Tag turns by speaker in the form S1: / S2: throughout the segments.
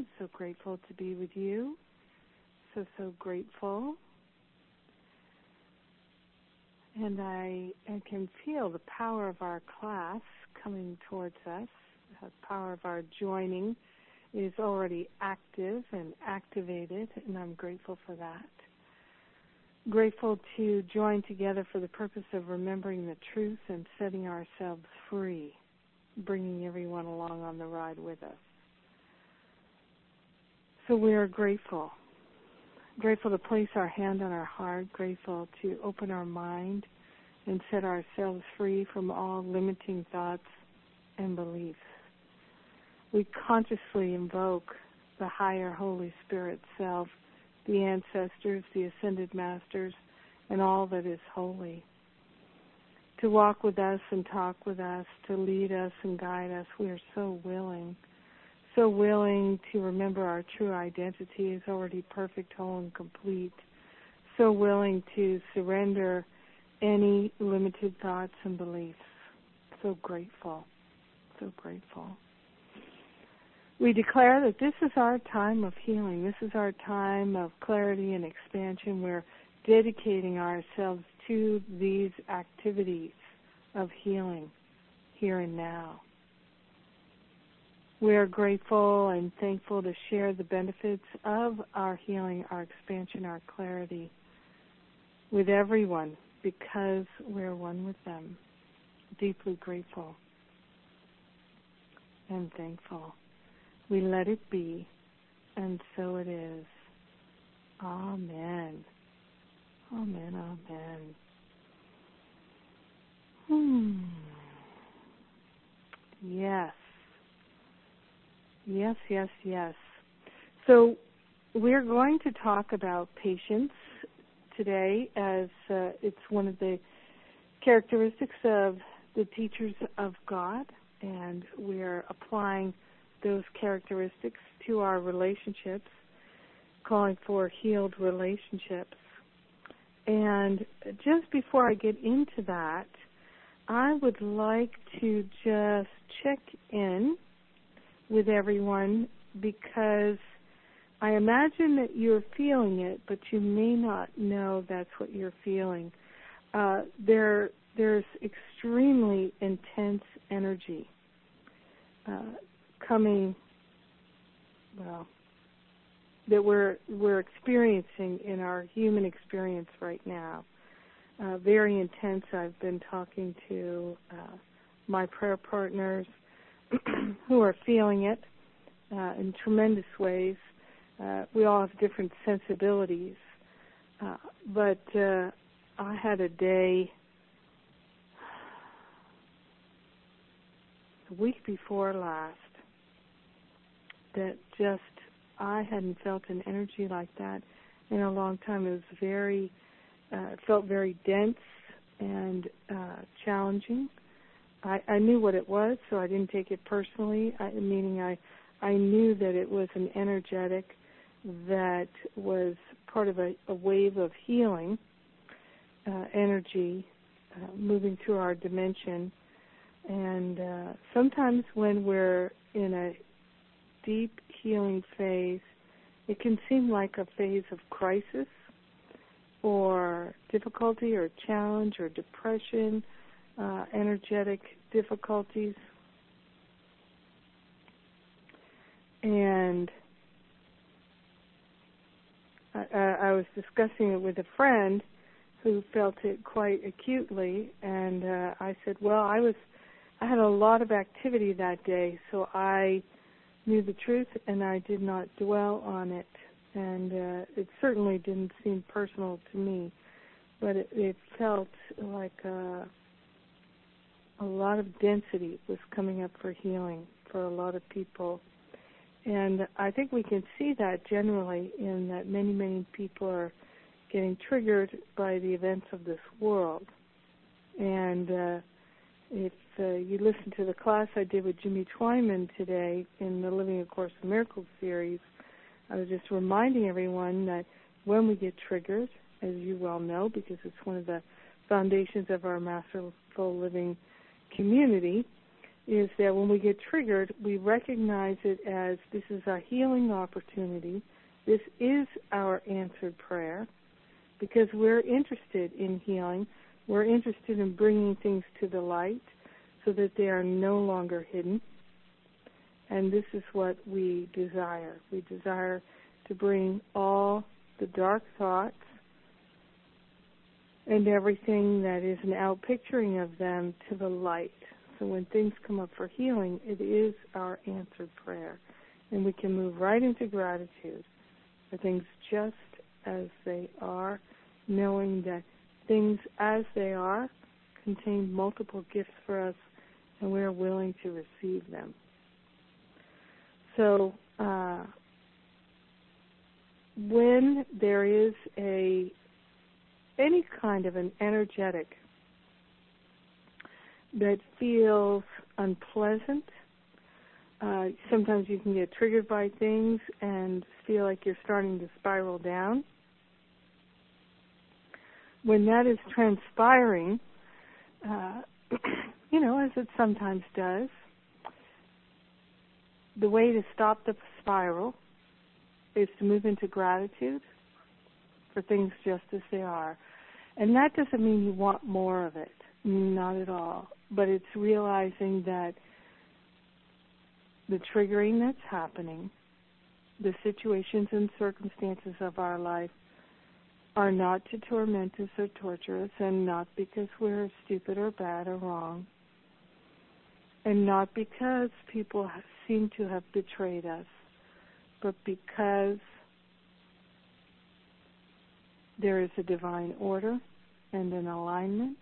S1: I'm so grateful to be with you. So, so grateful. And I, I can feel the power of our class coming towards us. The power of our joining is already active and activated, and I'm grateful for that. Grateful to join together for the purpose of remembering the truth and setting ourselves free, bringing everyone along on the ride with us. So we are grateful. Grateful to place our hand on our heart, grateful to open our mind and set ourselves free from all limiting thoughts and beliefs. We consciously invoke the higher Holy Spirit self, the ancestors, the ascended masters, and all that is holy. To walk with us and talk with us, to lead us and guide us, we are so willing so willing to remember our true identity is already perfect, whole, and complete. So willing to surrender any limited thoughts and beliefs. So grateful. So grateful. We declare that this is our time of healing. This is our time of clarity and expansion. We're dedicating ourselves to these activities of healing here and now. We are grateful and thankful to share the benefits of our healing, our expansion, our clarity with everyone because we're one with them. Deeply grateful and thankful. We let it be, and so it is. Amen. Amen. Amen. Hmm. Yes. Yes, yes, yes. So we're going to talk about patience today as uh, it's one of the characteristics of the teachers of God, and we're applying those characteristics to our relationships, calling for healed relationships. And just before I get into that, I would like to just check in with everyone because I imagine that you're feeling it, but you may not know that's what you're feeling. Uh, there, there's extremely intense energy uh, coming, well, that we're we're experiencing in our human experience right now. Uh, very intense. I've been talking to uh, my prayer partners who are feeling it uh, in tremendous ways. Uh, we all have different sensibilities, uh, but uh, I had a day the week before last that just I hadn't felt an energy like that in a long time. It was very, uh, felt very dense and uh, challenging. I, I knew what it was, so I didn't take it personally. I, meaning, I I knew that it was an energetic that was part of a, a wave of healing uh, energy uh, moving through our dimension. And uh, sometimes when we're in a deep healing phase, it can seem like a phase of crisis or difficulty or challenge or depression uh, energetic difficulties. And I, I was discussing it with a friend who felt it quite acutely, and uh, I said, "Well, I was, I had a lot of activity that day, so I knew the truth, and I did not dwell on it, and uh, it certainly didn't seem personal to me, but it, it felt like a a lot of density was coming up for healing for a lot of people. And I think we can see that generally in that many, many people are getting triggered by the events of this world. And uh, if uh, you listen to the class I did with Jimmy Twyman today in the Living A Course in Miracles series, I was just reminding everyone that when we get triggered, as you well know, because it's one of the foundations of our masterful living community is that when we get triggered, we recognize it as this is a healing opportunity. This is our answered prayer because we're interested in healing. We're interested in bringing things to the light so that they are no longer hidden. And this is what we desire. We desire to bring all the dark thoughts and everything that is an outpicturing of them to the light. So when things come up for healing, it is our answered prayer. And we can move right into gratitude for things just as they are, knowing that things as they are contain multiple gifts for us and we are willing to receive them. So, uh, when there is a any kind of an energetic that feels unpleasant. Uh, sometimes you can get triggered by things and feel like you're starting to spiral down. When that is transpiring, uh, you know, as it sometimes does, the way to stop the spiral is to move into gratitude for things just as they are. And that doesn't mean you want more of it, not at all. But it's realizing that the triggering that's happening, the situations and circumstances of our life are not to torment us or torture us, and not because we're stupid or bad or wrong, and not because people seem to have betrayed us, but because there is a divine order and an alignment,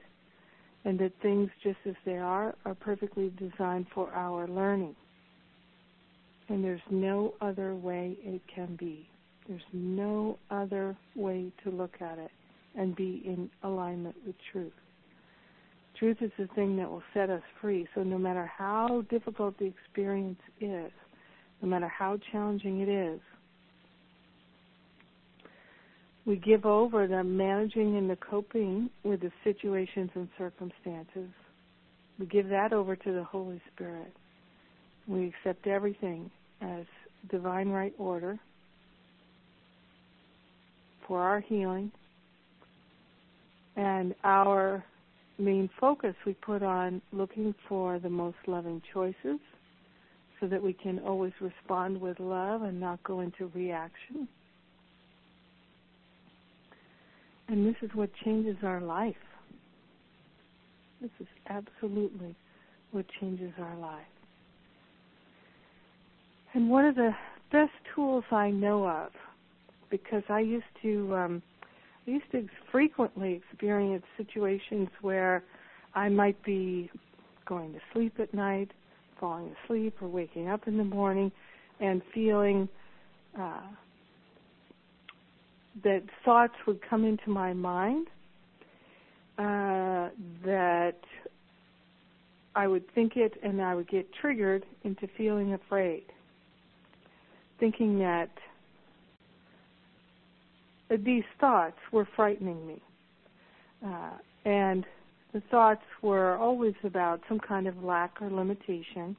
S1: and that things just as they are are perfectly designed for our learning. And there's no other way it can be. There's no other way to look at it and be in alignment with truth. Truth is the thing that will set us free. So no matter how difficult the experience is, no matter how challenging it is, we give over the managing and the coping with the situations and circumstances. We give that over to the Holy Spirit. We accept everything as divine right order for our healing. And our main focus we put on looking for the most loving choices so that we can always respond with love and not go into reaction And this is what changes our life. This is absolutely what changes our life. And one of the best tools I know of, because I used to, um, I used to frequently experience situations where I might be going to sleep at night, falling asleep, or waking up in the morning, and feeling uh, that thoughts would come into my mind uh, that I would think it and I would get triggered into feeling afraid, thinking that these thoughts were frightening me. Uh, and the thoughts were always about some kind of lack or limitation,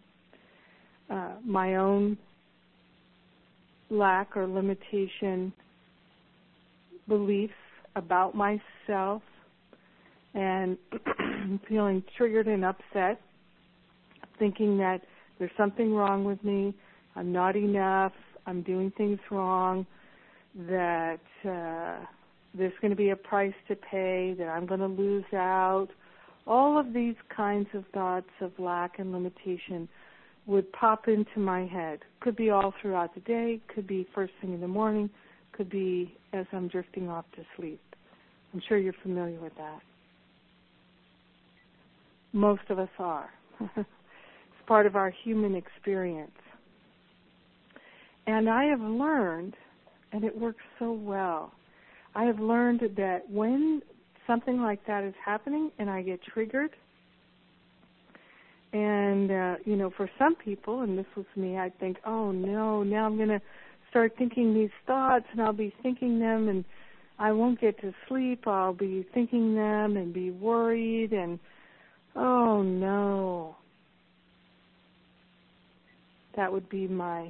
S1: uh, my own lack or limitation beliefs about myself and feeling triggered and upset, thinking that there's something wrong with me, I'm not enough, I'm doing things wrong, that uh, there's going to be a price to pay, that I'm going to lose out. All of these kinds of thoughts of lack and limitation would pop into my head. Could be all throughout the day, could be first thing in the morning, could be as I'm drifting off to sleep. I'm sure you're familiar with that. Most of us are. it's part of our human experience. And I have learned, and it works so well, I have learned that when something like that is happening and I get triggered, and uh, you know, for some people, and this was me, I think, oh no, now I'm gonna start thinking these thoughts and I'll be thinking them and I won't get to sleep. I'll be thinking them and be worried and oh no. that would be my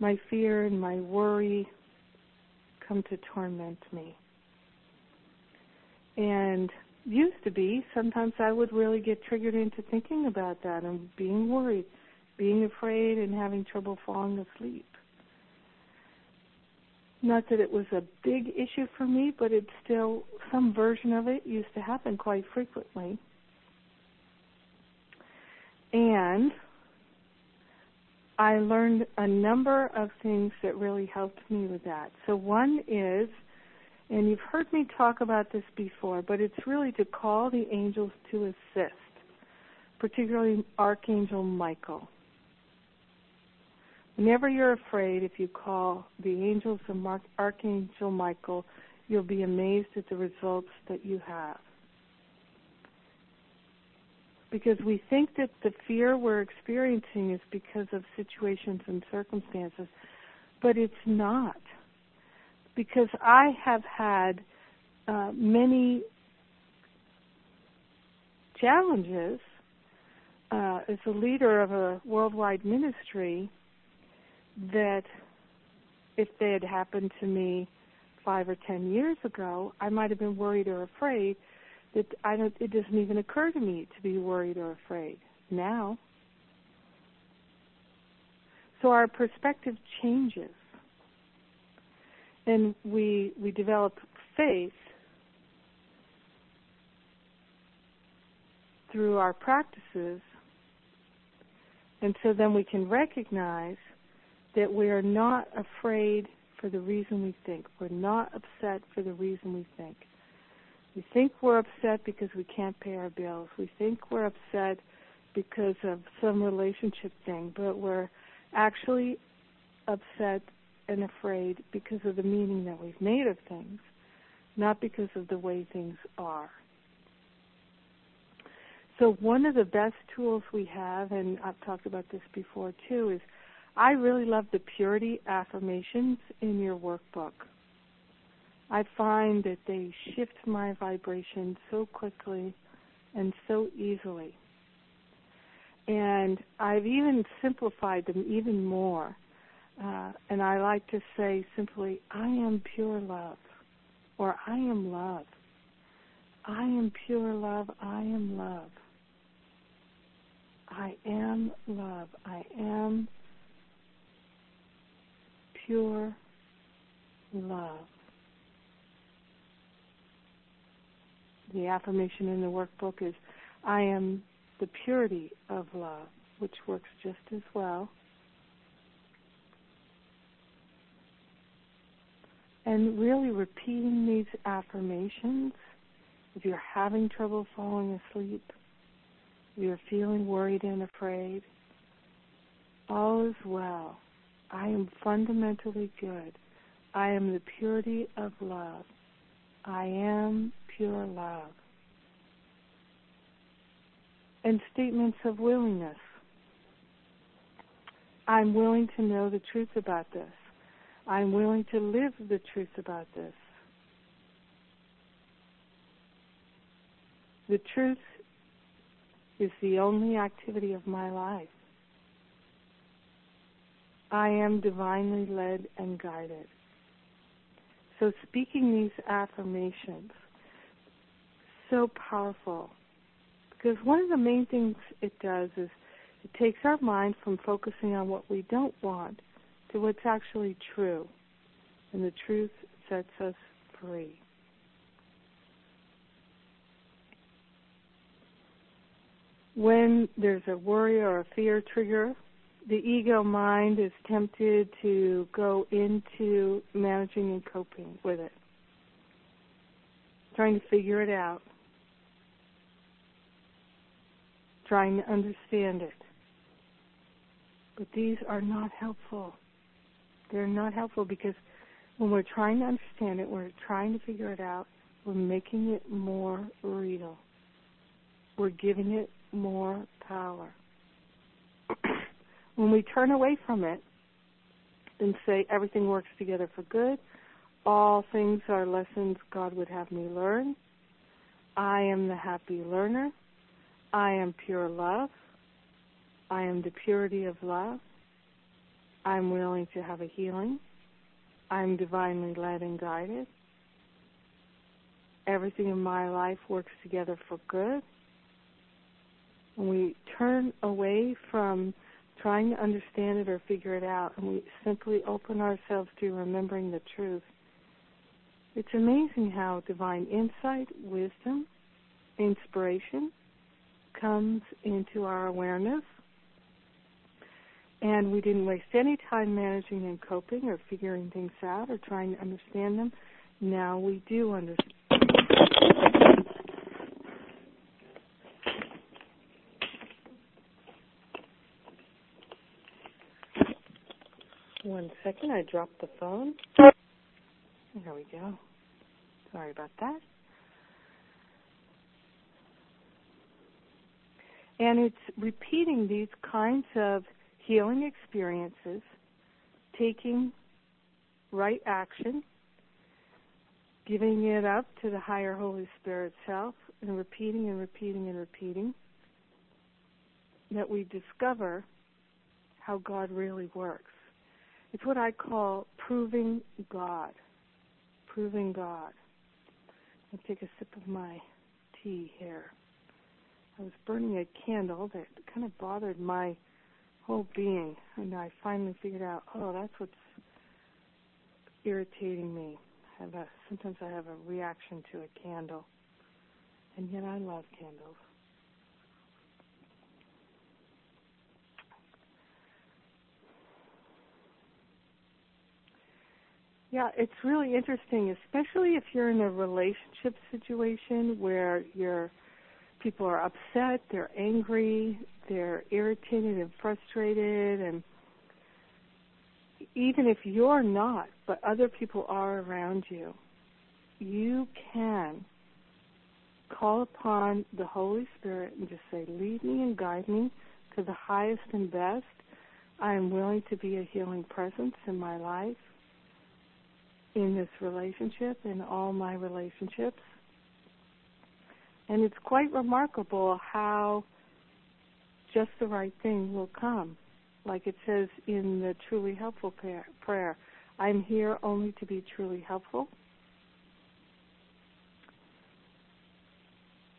S1: my fear and my worry come to torment me. And used to be, sometimes I would really get triggered into thinking about that and being worried, being afraid, and having trouble falling asleep. Not that it was a big issue for me, but it's still, some version of it used to happen quite frequently. And I learned a number of things that really helped me with that. So one is, and you've heard me talk about this before, but it's really to call the angels to assist, particularly Archangel Michael. Whenever you're afraid, if you call the angels of Archangel Michael, you'll be amazed at the results that you have because we think that the fear we're experiencing is because of situations and circumstances, but it's not. Because I have had uh, many challenges uh, as a leader of a worldwide ministry that if they had happened to me five or ten years ago, I might have been worried or afraid that I don't it doesn't even occur to me to be worried or afraid now. So our perspective changes. And we we develop faith through our practices. And so then we can recognize that we are not afraid for the reason we think. We're not upset for the reason we think. We think we're upset because we can't pay our bills. We think we're upset because of some relationship thing, but we're actually upset and afraid because of the meaning that we've made of things, not because of the way things are. So one of the best tools we have, and I've talked about this before too, is I really love the purity affirmations in your workbook. I find that they shift my vibration so quickly and so easily. And I've even simplified them even more. Uh, and I like to say simply, I am pure love, or I am love. I am pure love, I am love. I am love. I am pure love. the affirmation in the workbook is I am the purity of love, which works just as well. And really repeating these affirmations, if you're having trouble falling asleep, if you're feeling worried and afraid, all is well. I am fundamentally good. I am the purity of love. I am pure love. And statements of willingness. I'm willing to know the truth about this. I'm willing to live the truth about this. The truth is the only activity of my life. I am divinely led and guided. So, speaking these affirmations so powerful because one of the main things it does is it takes our mind from focusing on what we don't want to what's actually true. And the truth sets us free. When there's a worry or a fear trigger, the ego mind is tempted to go into managing and coping with it, trying to figure it out trying to understand it. But these are not helpful. They're not helpful because when we're trying to understand it, we're trying to figure it out, we're making it more real. We're giving it more power. When we turn away from it and say everything works together for good, all things are lessons God would have me learn, I am the happy learner, I am pure love. I am the purity of love. I'm willing to have a healing. I'm divinely led and guided. Everything in my life works together for good. When we turn away from trying to understand it or figure it out, and we simply open ourselves to remembering the truth. It's amazing how divine insight, wisdom, inspiration comes into our awareness. And we didn't waste any time managing and coping or figuring things out or trying to understand them. Now we do understand. One second, I dropped the phone. There we go. Sorry about that. And it's repeating these kinds of healing experiences, taking right action, giving it up to the higher Holy Spirit self, and repeating and repeating and repeating that we discover how God really works. It's what I call proving God. Proving God. I'll take a sip of my tea here. I was burning a candle that kind of bothered my whole being, and I finally figured out, oh, that's what's irritating me. I have a, sometimes I have a reaction to a candle, and yet I love candles. Yeah, it's really interesting, especially if you're in a relationship situation where your people are upset, they're angry, they're irritated and frustrated and even if you're not, but other people are around you, you can call upon the Holy Spirit and just say, Lead me and guide me to the highest and best. I am willing to be a healing presence in my life in this relationship, in all my relationships. And it's quite remarkable how just the right thing will come. Like it says in the truly helpful prayer, I'm here only to be truly helpful.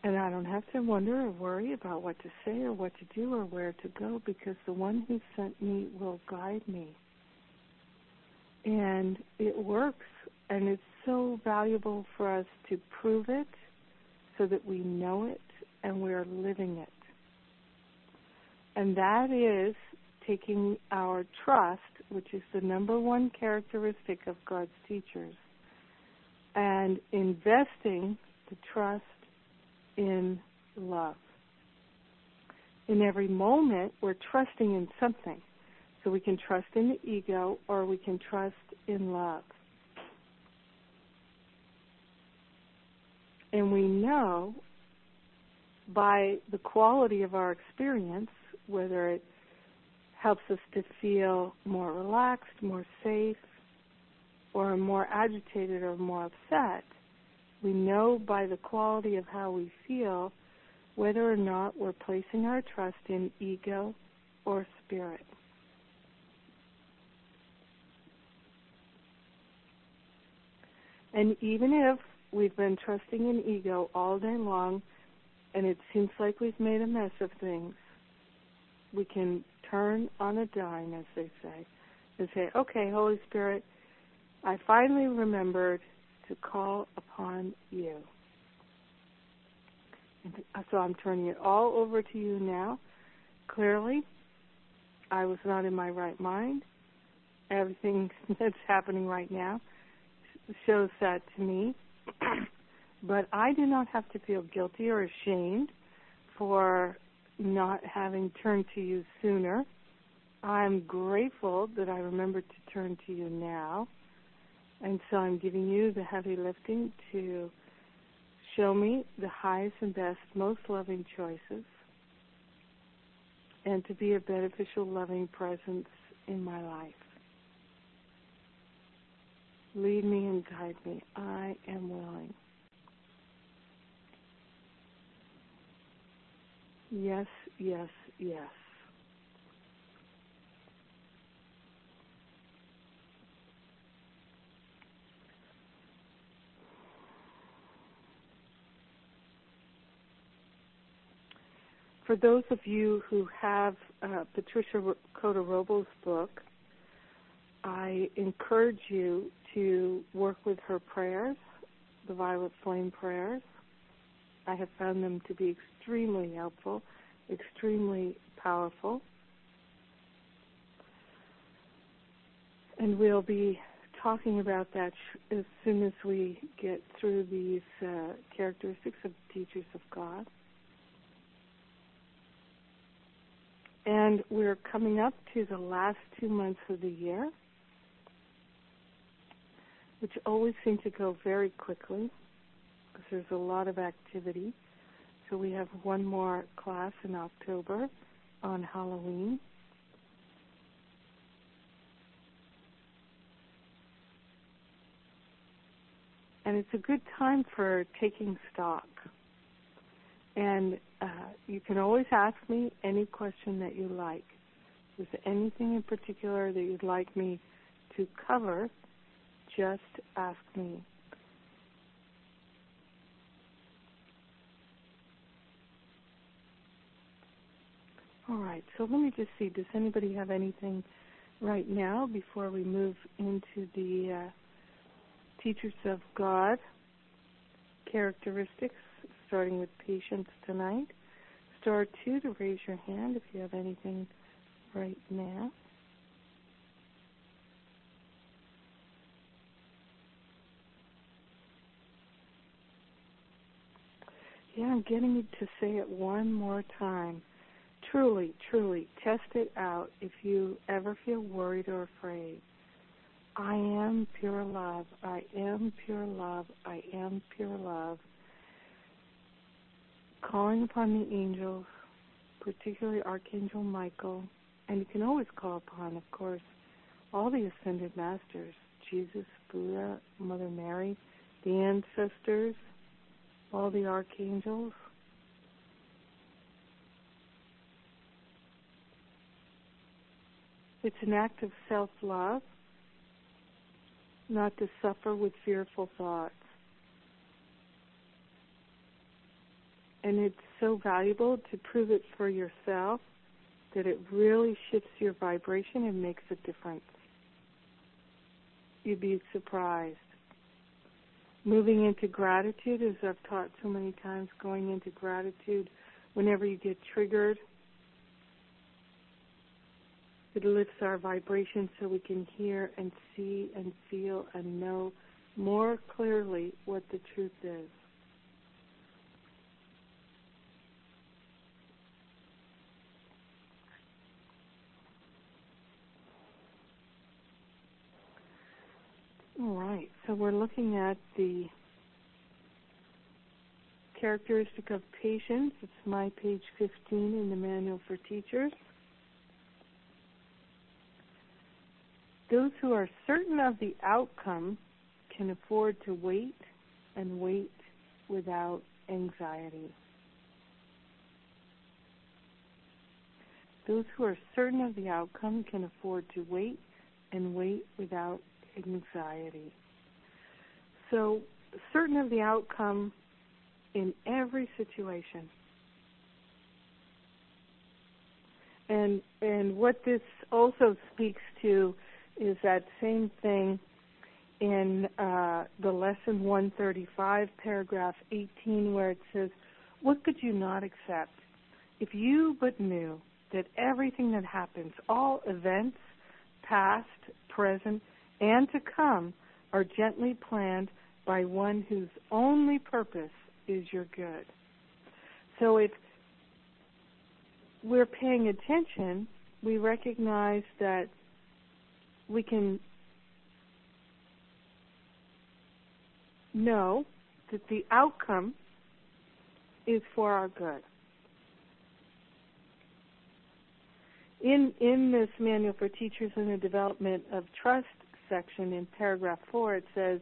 S1: And I don't have to wonder or worry about what to say or what to do or where to go because the one who sent me will guide me and it works and it's so valuable for us to prove it so that we know it and we're living it. And that is taking our trust which is the number one characteristic of god's teachers and investing the trust in love. In every moment we're trusting in something so we can trust in the ego or we can trust in love. And we know by the quality of our experience, whether it helps us to feel more relaxed, more safe, or more agitated or more upset, we know by the quality of how we feel whether or not we're placing our trust in ego or spirit. And even if we've been trusting in ego all day long and it seems like we've made a mess of things, we can turn on a dime, as they say, and say, okay, Holy Spirit, I finally remembered to call upon you. So I'm turning it all over to you now. Clearly, I was not in my right mind. Everything that's happening right now shows that to me. but I do not have to feel guilty or ashamed for not having turned to you sooner. I'm grateful that I remembered to turn to you now. And so I'm giving you the heavy lifting to show me the highest and best, most loving choices and to be a beneficial, loving presence in my life. Lead me and guide me. I am willing. Yes, yes, yes. For those of you who have uh, Patricia Cota Robles' book, I encourage you to work with her prayers, the Violet Flame prayers. I have found them to be extremely helpful, extremely powerful. And we'll be talking about that as soon as we get through these uh, characteristics of teachers of God. And we're coming up to the last two months of the year, which always seem to go very quickly because there's a lot of activity. So we have one more class in October on Halloween. And it's a good time for taking stock. And uh, you can always ask me any question that you like. Is there anything in particular that you'd like me to cover? Just ask me. All right, so let me just see. Does anybody have anything right now before we move into the uh, Teachers of God characteristics, starting with patience tonight? Star two to raise your hand if you have anything right now. Yeah, I'm getting you to say it one more time truly, truly test it out if you ever feel worried or afraid. I am pure love. I am pure love. I am pure love. Calling upon the angels, particularly Archangel Michael, and you can always call upon, of course, all the ascended masters Jesus, Buddha, Mother Mary, the ancestors, all the archangels, It's an act of self love not to suffer with fearful thoughts. And it's so valuable to prove it for yourself that it really shifts your vibration and makes a difference. You'd be surprised. Moving into gratitude, as I've taught so many times, going into gratitude whenever you get triggered it lifts our vibration so we can hear and see and feel and know more clearly what the truth is. All right, so we're looking at the characteristic of patience. It's my page 15 in the Manual for Teachers. Those who are certain of the outcome can afford to wait and wait without anxiety. Those who are certain of the outcome can afford to wait and wait without anxiety. So, certain of the outcome in every situation. And and what this also speaks to is that same thing in uh, the lesson 135, paragraph 18, where it says, What could you not accept if you but knew that everything that happens, all events, past, present, and to come, are gently planned by one whose only purpose is your good? So if we're paying attention, we recognize that we can know that the outcome is for our good. In in this manual for teachers in the development of trust section in paragraph 4 it says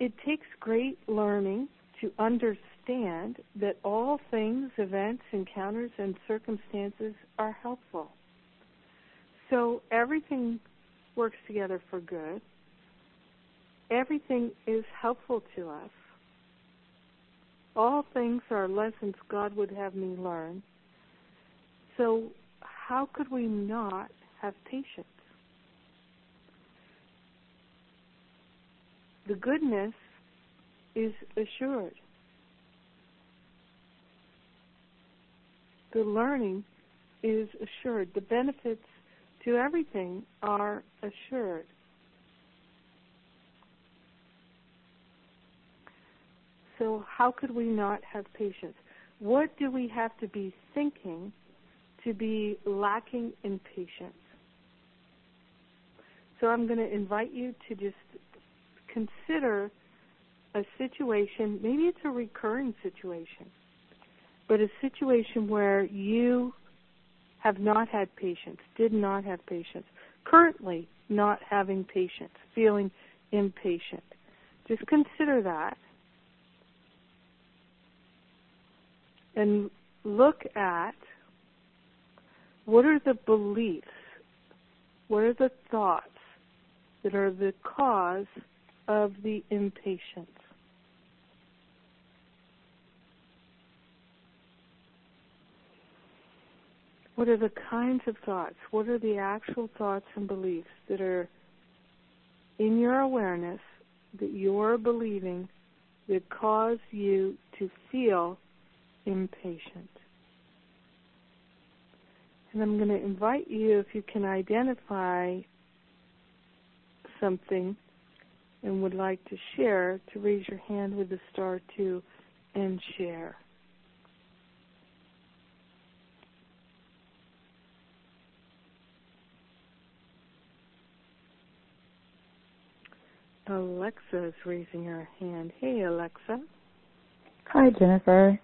S1: it takes great learning to understand that all things, events, encounters and circumstances are helpful. So everything works together for good. Everything is helpful to us. All things are lessons God would have me learn. So, how could we not have patience? The goodness is assured. The learning is assured. The benefits to everything are assured. So, how could we not have patience? What do we have to be thinking to be lacking in patience? So, I'm going to invite you to just consider a situation, maybe it's a recurring situation, but a situation where you have not had patience, did not have patience, currently not having patience, feeling impatient. Just consider that and look at what are the beliefs, what are the thoughts that are the cause of the impatience. What are the kinds of thoughts? What are the actual thoughts and beliefs that are in your awareness that you're believing that cause you to feel impatient? And I'm going to invite you, if you can identify something and would like to share, to raise your hand with the star two and share. Alexa is raising her hand. Hey, Alexa.
S2: Hi, Jennifer.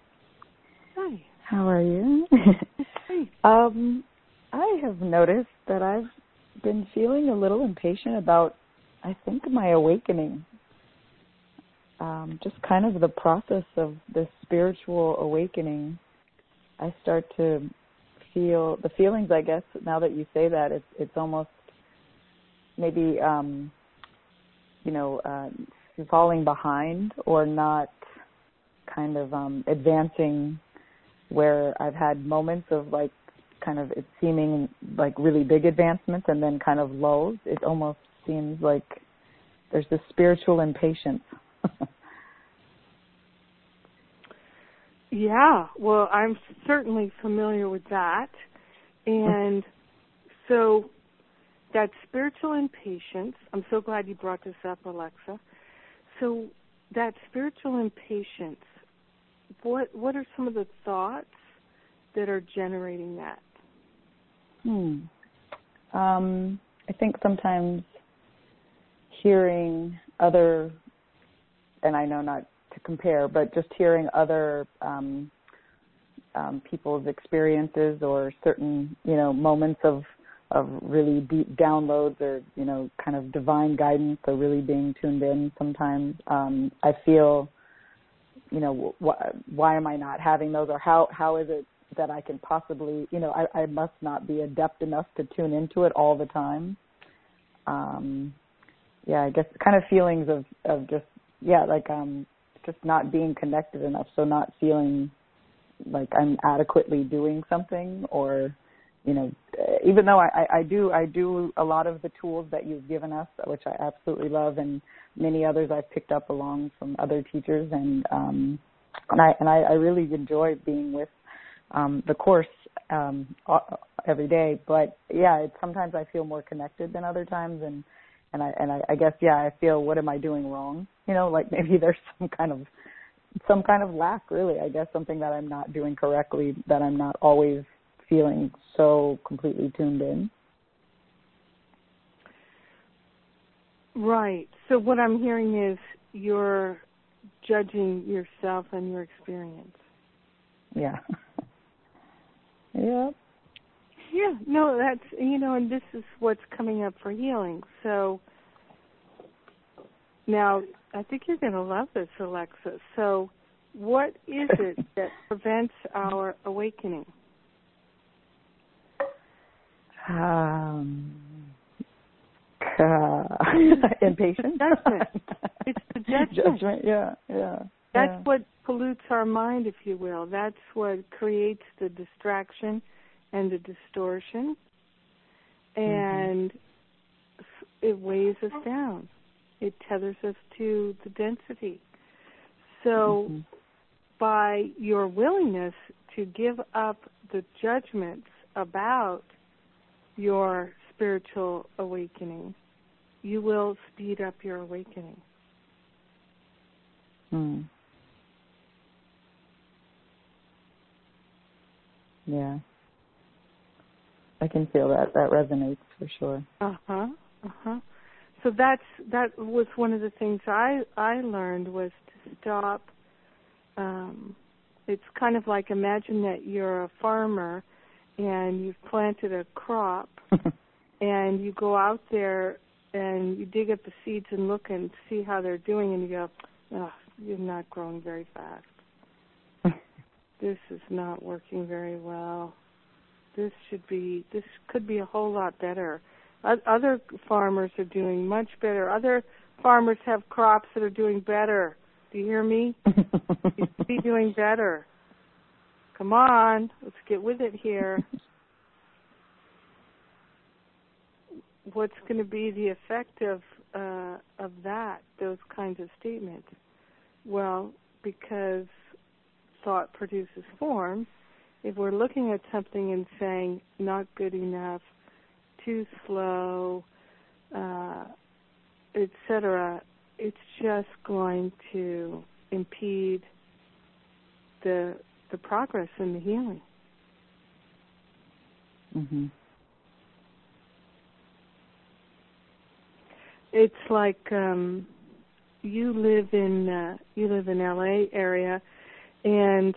S1: Hi.
S2: How are you? Um, I have noticed that I've been feeling a little impatient about, I think, my awakening. Um, just kind of the process of the spiritual awakening. I start to feel the feelings. I guess now that you say that, it's it's almost maybe um, you know uh, falling behind or not kind of um, advancing where I've had moments of like kind of it seeming like really big advancements and then kind of lows. It's almost seems like there's this spiritual impatience.
S1: yeah, well, I'm certainly familiar with that. And so that spiritual impatience, I'm so glad you brought this up, Alexa. So that spiritual impatience, what what are some of the thoughts that are generating that?
S2: Hmm. Um, I think sometimes hearing other, and I know not to compare, but just hearing other um, um, people's experiences or certain, you know, moments of of really deep downloads or you know, kind of divine guidance or really being tuned in. Sometimes um, I feel, you know, wh- why am I not having those, or how how is it that I can possibly, you know, I, I must not be adept enough to tune into it all the time. Um, yeah, I guess kind of feelings of of just yeah, like um, just not being connected enough, so not feeling like I'm adequately doing something or you know even though I, I do I do a lot of the tools that you've given us which I absolutely love and many others I've picked up along from other teachers. And um and I and I, I really enjoy being with um, the course um, every day. But yeah, it, sometimes I feel more connected than other times, and and I and I, I guess yeah, I feel what am I doing wrong? You know, like maybe there's some kind of some kind of lack, really. I guess something that I'm not doing correctly, that I'm not always feeling so completely tuned in.
S1: Right. So what I'm hearing is you're judging yourself and your experience.
S2: Yeah. Yeah.
S1: Yeah, no, that's you know, and this is what's coming up for healing. So now I think you're going to love this, Alexa. So, what is it that prevents our awakening?
S2: Um, uh, impatience.
S1: Judgment. It's the judgment.
S2: Judgment. Yeah, yeah.
S1: That's
S2: yeah.
S1: what pollutes our mind, if you will. That's what creates the distraction and the distortion,
S2: Mm-hmm.
S1: and mm-hmm. it weighs us down. It tethers us to the density. So,
S2: mm-hmm.
S1: by your willingness to give up the judgments about your spiritual awakening, you will speed up your awakening.
S2: Hmm. Yeah. I can feel that. That resonates for sure.
S1: Uh huh. Uh huh. So that's that was one of the things I I learned was to stop. Um, it's kind of like imagine that you're a farmer and you've planted a crop and you go out there and you dig up the seeds and look and see how they're doing and you go, oh, you're not growing very fast. this is not working very well. This should be, this could be a whole lot better. Other farmers are doing much better. Other farmers have crops that are doing better. Do you hear me? you should be doing better. Come on, let's get with it here. What's going to be the effect of uh, of that? Those kinds of statements. Well, because thought produces form, if we're looking at something and saying not good enough, too slow, uh, etc., it's just going to impede the the progress and the healing.
S2: Mm-hmm.
S1: It's like um, you live in uh, you live in LA area, and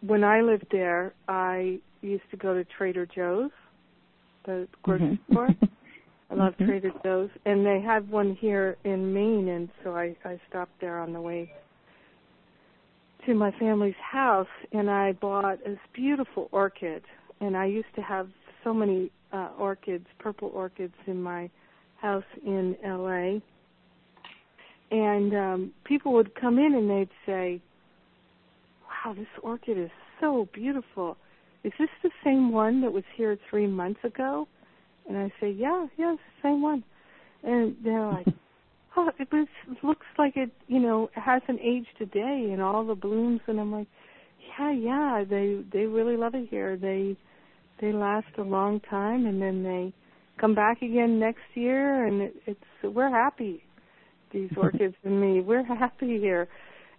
S1: when I lived there, I used to go to Trader Joe's, the grocery
S2: mm-hmm.
S1: store. I love
S2: mm-hmm.
S1: Trader Joe's, and they had one here in Maine, and so I I stopped there on the way to my family's house, and I bought this beautiful orchid, and I used to have so many uh orchids, purple orchids in my house in LA. And um people would come in and they'd say, "Wow, this orchid is so beautiful. Is this the same one that was here 3 months ago?" And I say, "Yeah, yeah, it's the same one." And they're like, "Oh, it was, looks like it, you know, hasn't aged a day and all the blooms." And I'm like, "Yeah, yeah, they they really love it here. They they last a long time and then they come back again next year and it, it's we're happy these orchids and me we're happy here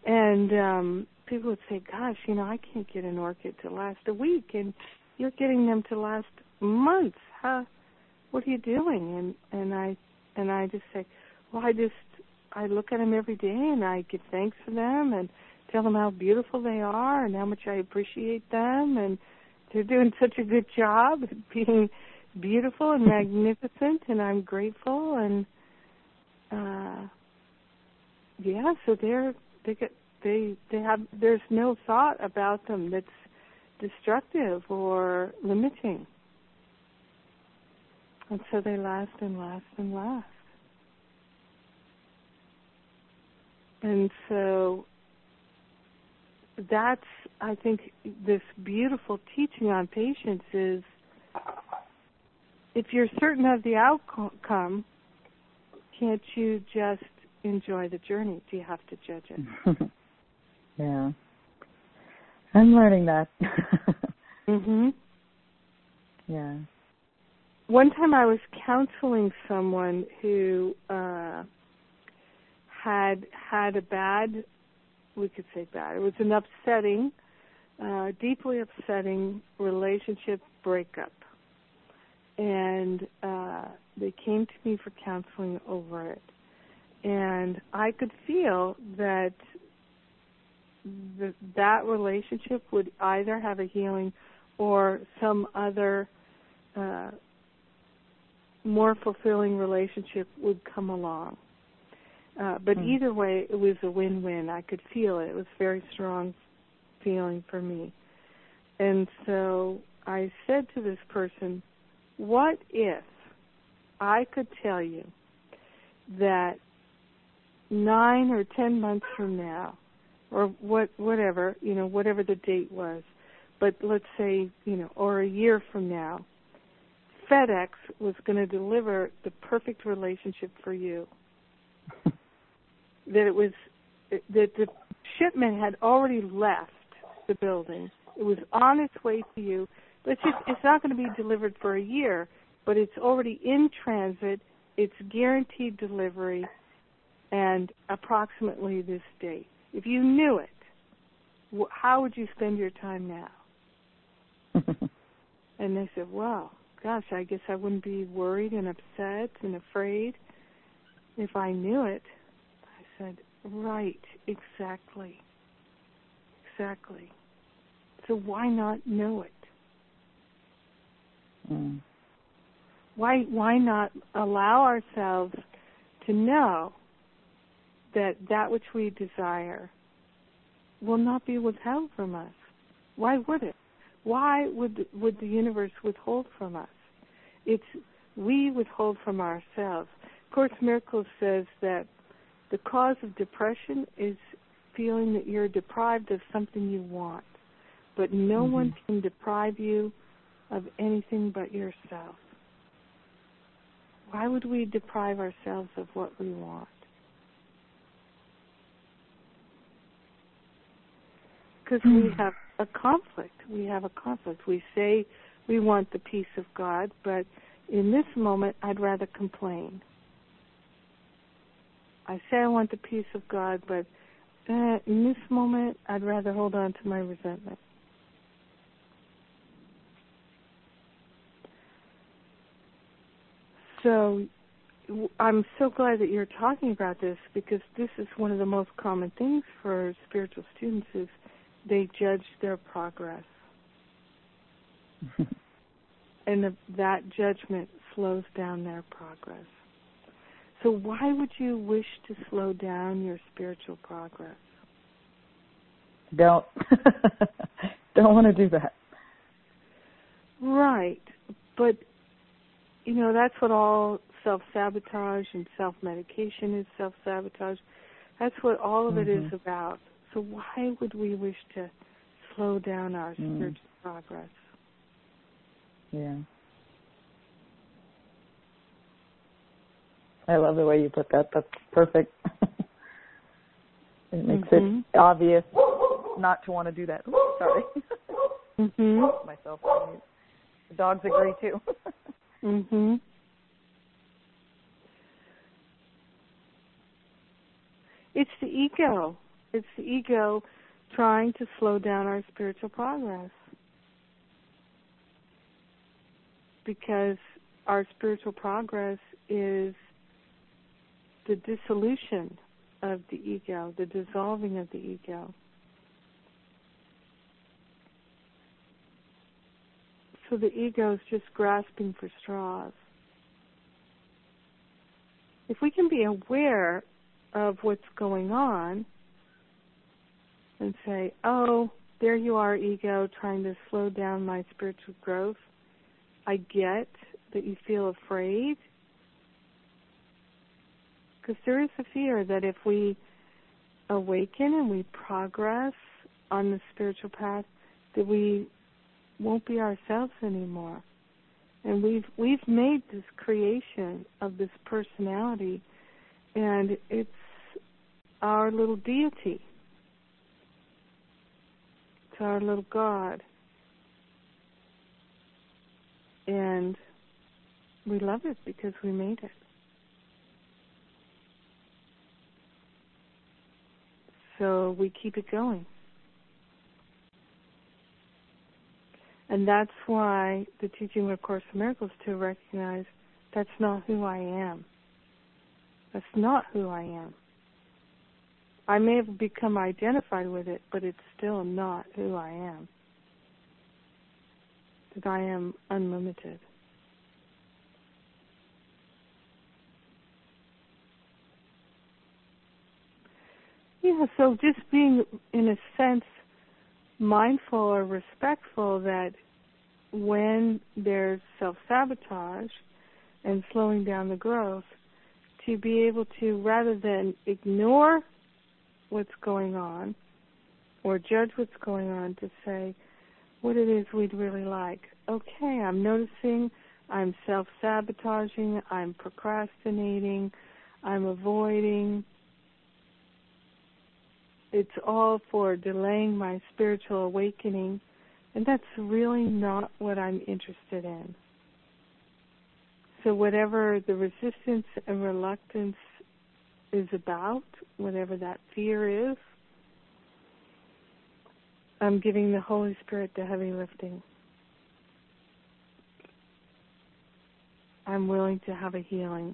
S1: and um people would say gosh you know i can't get an orchid to last a week and you're getting them to last months. How what are you doing? And and i and i just say well i just i look at them every day and i give thanks for them and tell them how beautiful they are and how much i appreciate them and they're doing such a good job being beautiful and magnificent and I'm grateful and uh yeah, so they're they get they they have there's no thought about them that's destructive or limiting. And so they last and last and last. And so that's I think this beautiful teaching on patience is if you're certain of the outcome, can't you just enjoy the journey? Do you have to judge it?
S2: yeah. I'm learning that.
S1: mhm.
S2: Yeah.
S1: One time I was counseling someone who uh had had a bad we could say bad. It was an upsetting, uh deeply upsetting relationship breakup and uh, they came to me for counseling over it. And I could feel that the, that relationship would either have a healing or some other uh, more fulfilling relationship would come along. Uh, but
S2: hmm.
S1: either way, it was a win-win. I could feel it. It was a very strong feeling for me. And so I said to this person, what if I could tell you that nine or ten months from now, or what whatever, you know, whatever the date was. But let's say, you know, or a year from now, FedEx was going to deliver the perfect relationship for you. that it was that the shipment had already left the building. It was on its way to you. But it's just it's not going to be delivered for a year, but it's already in transit. It's guaranteed delivery and approximately this date. If you knew it, how would you spend your time now? and they said, well, gosh, I guess I wouldn't be worried and upset and afraid if I knew it. I said, right, exactly. Exactly. So why not know it?
S2: Mm.
S1: Why why not allow ourselves to know that that which we desire will not be withheld from us? Why would it? Why would would the universe withhold from us? It's we withhold from ourselves. Course Miracles says that the cause of depression is feeling that you're deprived of something you want, but no mm-hmm. one can deprive you of anything but yourself. Why would we deprive ourselves of what we want? Because we hmm. have a conflict. We have a conflict. We say we want the peace of God, but in this moment, I'd rather complain. I say I want the peace of God, but uh, in this moment, I'd rather hold on to my resentment. So I'm so glad that you're talking about this because this is one of the most common things for spiritual students is they judge their progress. and the, that judgment slows down their progress. So why would you wish to slow down your spiritual progress?
S2: Don't don't want to do that.
S1: Right. But you know, that's what all self sabotage and self medication is self sabotage. That's what all of mm-hmm. it is mm-hmm. about. So why would we wish to slow down our mm. spiritual progress?
S2: Yeah. I love the way you put that. That's perfect. it makes mm-hmm. it obvious not to want to do that. Sorry.
S1: mhm.
S2: Myself. The dogs agree too.
S1: mm-hmm. It's the ego. It's the ego trying to slow down our spiritual progress. Because our spiritual progress is the dissolution of the ego, the dissolving of the ego. So the ego is just grasping for straws. If we can be aware of what's going on and say, oh, there you are, ego, trying to slow down my spiritual growth. I get that you feel afraid because there is a fear that if we awaken and we progress on the spiritual path, that we won't be ourselves anymore. And we've we've made this creation of this personality and it's our little deity. Our little God. And we love it because we made it. So we keep it going. And that's why the teaching of Course in Miracles to recognize that's not who I am. That's not who I am. I may have become identified with it, but it's still not who I am. That I am unlimited. Yeah, so just being, in a sense, mindful or respectful that when there's self sabotage and slowing down the growth, to be able to, rather than ignore what's going on or judge what's going on to say what it is we'd really like. Okay, I'm noticing I'm self sabotaging, I'm procrastinating, I'm avoiding. It's all for delaying my spiritual awakening, and that's really not what I'm interested in. So, whatever the resistance and reluctance is about, whatever that fear is, I'm giving the Holy Spirit the heavy lifting. I'm willing to have a healing.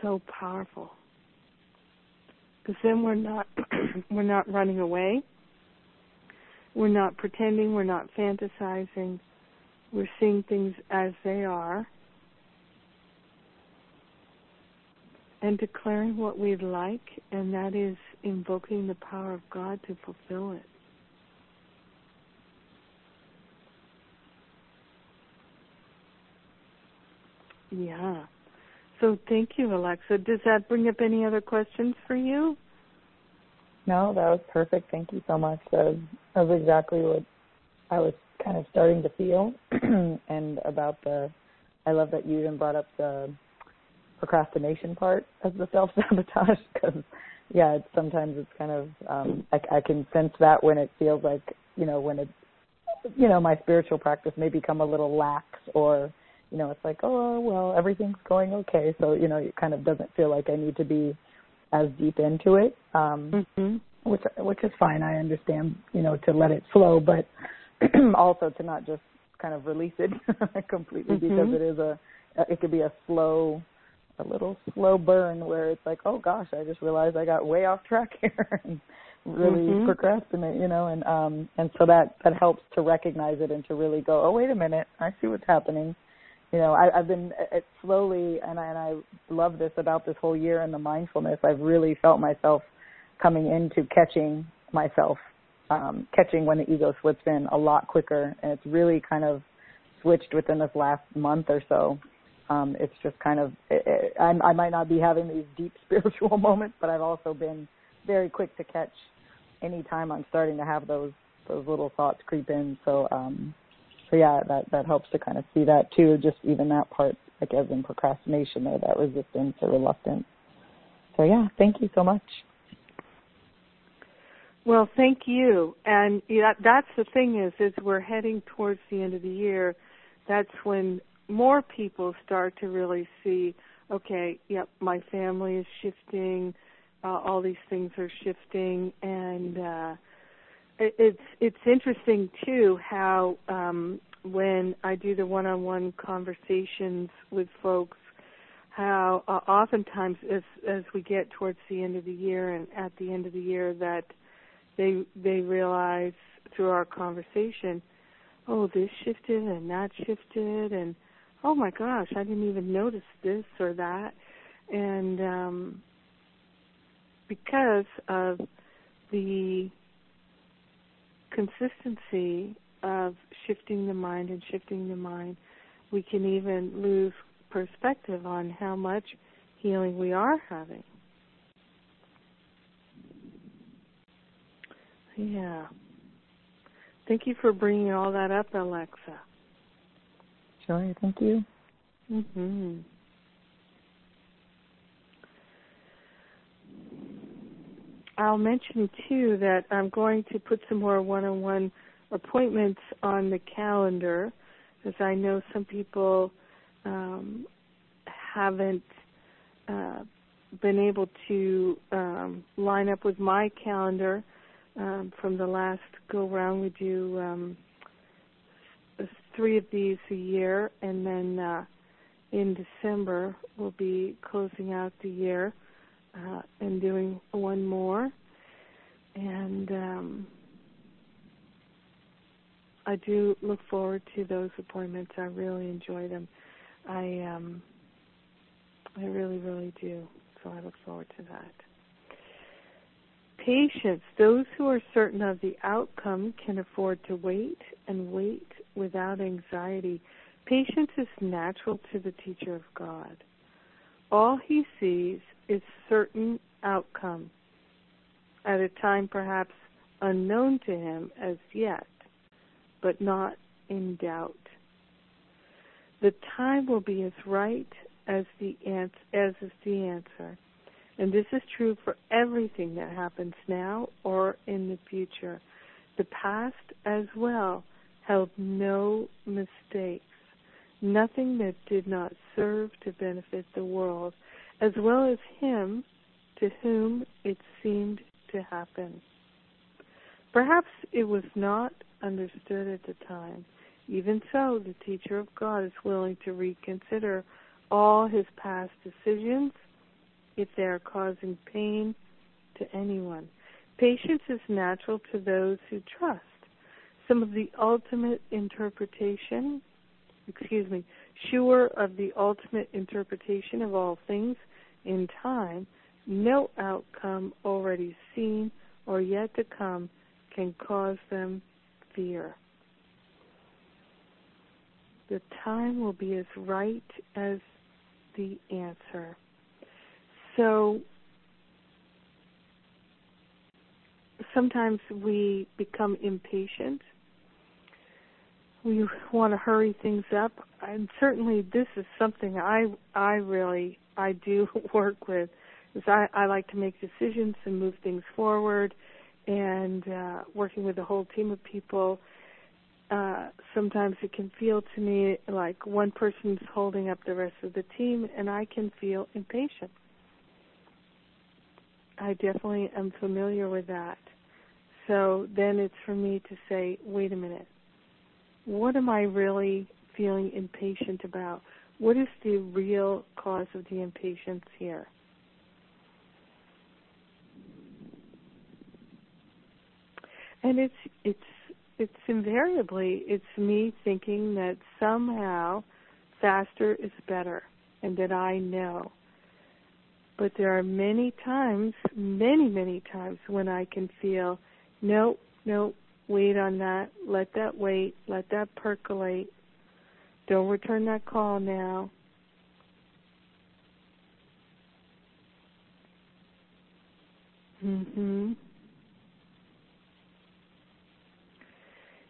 S1: So powerful. Because then we're not we're not running away. We're not pretending, we're not fantasizing. We're seeing things as they are and declaring what we'd like, and that is invoking the power of God to fulfill it. Yeah. So thank you, Alexa. Does that bring up any other questions for you?
S2: No, that was perfect. Thank you so much. That was, that was exactly what I was kind of starting to feel. and about the, I love that you even brought up the procrastination part as the self sabotage because yeah, it's, sometimes it's kind of um, I, I can sense that when it feels like you know when it's you know my spiritual practice may become a little lax or you know it's like oh well everything's going okay so you know it kind of doesn't feel like I need to be as deep into it um mm-hmm. which which is fine I understand you know to let it flow but also to not just kind of release it completely mm-hmm. because it is a it could be a slow a little slow burn where it's like, oh gosh, I just realized I got way off track here and really mm-hmm. procrastinate, you know, and um and so that that helps to recognize it and to really go, oh wait a minute, I see what's happening. You know, I, I've been it slowly, and I, and I love this about this whole year and the mindfulness. I've really felt myself coming into catching myself, um, catching when the ego slips in a lot quicker, and it's really kind of switched within this last month or so um, it's just kind of it, it, I, I might not be having these deep spiritual moments, but I've also been very quick to catch any time I'm starting to have those those little thoughts creep in. So um, so yeah, that that helps to kind of see that too. Just even that part, like as in procrastination, or that resistance or reluctance. So yeah, thank you so much.
S1: Well, thank you. And yeah, that's the thing is, is we're heading towards the end of the year. That's when more people start to really see, okay, yep, my family is shifting, uh, all these things are shifting, and uh, it's it's interesting too how um, when I do the one-on-one conversations with folks, how uh, oftentimes as as we get towards the end of the year and at the end of the year that they they realize through our conversation, oh, this shifted and that shifted and oh my gosh, I didn't even notice this or that. And um, because of the consistency of shifting the mind and shifting the mind, we can even lose perspective on how much healing we are having. Yeah. Thank you for bringing all that up, Alexa.
S2: Joy. Thank you.
S1: Mm-hmm. I'll mention too that I'm going to put some more one-on-one appointments on the calendar, as I know some people um, haven't uh, been able to um, line up with my calendar um, from the last go round. We do um, three of these a year, and then uh, in December we'll be closing out the year uh, and doing one more. And um, I do look forward to those appointments. I really enjoy them. I um, I really, really do. So I look forward to that. Patience. Those who are certain of the outcome can afford to wait and wait without anxiety. Patience is natural to the teacher of God. All he sees is certain outcome at a time perhaps unknown to him as yet, but not in doubt. The time will be as right as the ans- as is the answer. And this is true for everything that happens now or in the future. The past as well held no mistakes, nothing that did not serve to benefit the world, as well as him to whom it seemed to happen. Perhaps it was not understood at the time. Even so, the teacher of God is willing to reconsider all his past decisions if they are causing pain to anyone. Patience is natural to those who trust. Some of the ultimate interpretation, excuse me, sure of the ultimate interpretation of all things in time, no outcome already seen or yet to come can cause them fear. The time will be as right as the answer. So sometimes we become impatient. We want to hurry things up, and certainly this is something I I really I do work with. Is I, I like to make decisions and move things forward, and uh, working with a whole team of people. Uh, sometimes it can feel to me like one person's holding up the rest of the team, and I can feel impatient. I definitely am familiar with that. So then it's for me to say, wait a minute, what am I really feeling impatient about? What is the real cause of the impatience here? And it's it's it's invariably it's me thinking that somehow faster is better and that I know but there are many times, many, many times when I can feel, no, no, wait on that, let that wait, let that percolate. Don't return that call now. Mhm.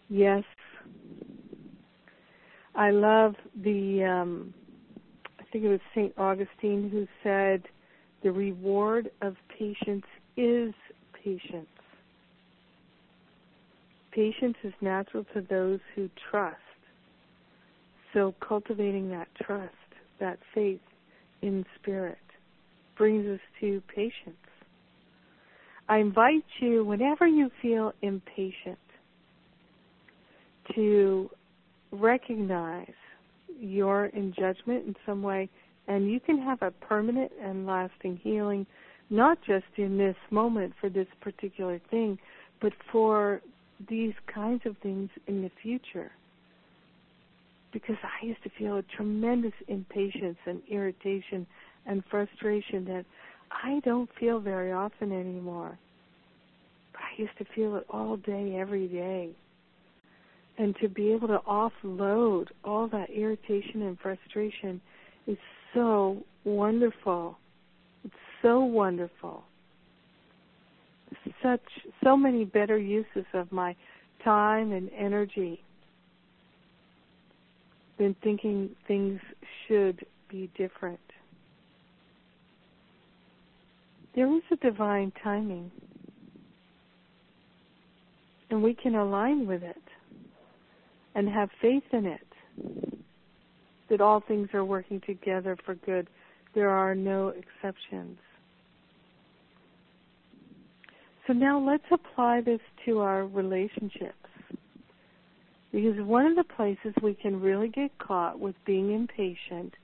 S1: Yes. I love the um I think it was St. Augustine who said the reward of patience is patience. Patience is natural to those who trust. So cultivating that trust, that faith in spirit, brings us to patience. I invite you, whenever you feel impatient, to recognize you're in judgment in some way and you can have a permanent and lasting healing, not just in this moment for this particular thing, but for these kinds of things in the future. Because I used to feel a tremendous impatience and irritation and frustration that I don't feel very often anymore. But I used to feel it all day, every day. And to be able to offload all that irritation and frustration is so wonderful. It's so wonderful. Such so many better uses of my time and energy than thinking things should be different. There is a divine timing, and we can align with it and have faith in it that all things are working together for good. There are no exceptions. So now let's apply this to our relationships. Because one of the places we can really get caught with being impatient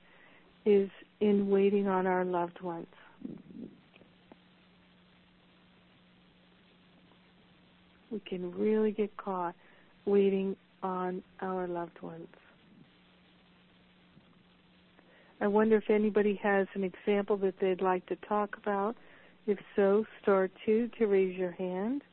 S1: is in waiting on our loved ones. We can really get caught waiting on our loved ones. I wonder if anybody has an example that they'd like to talk about. If so, star two to raise your hand.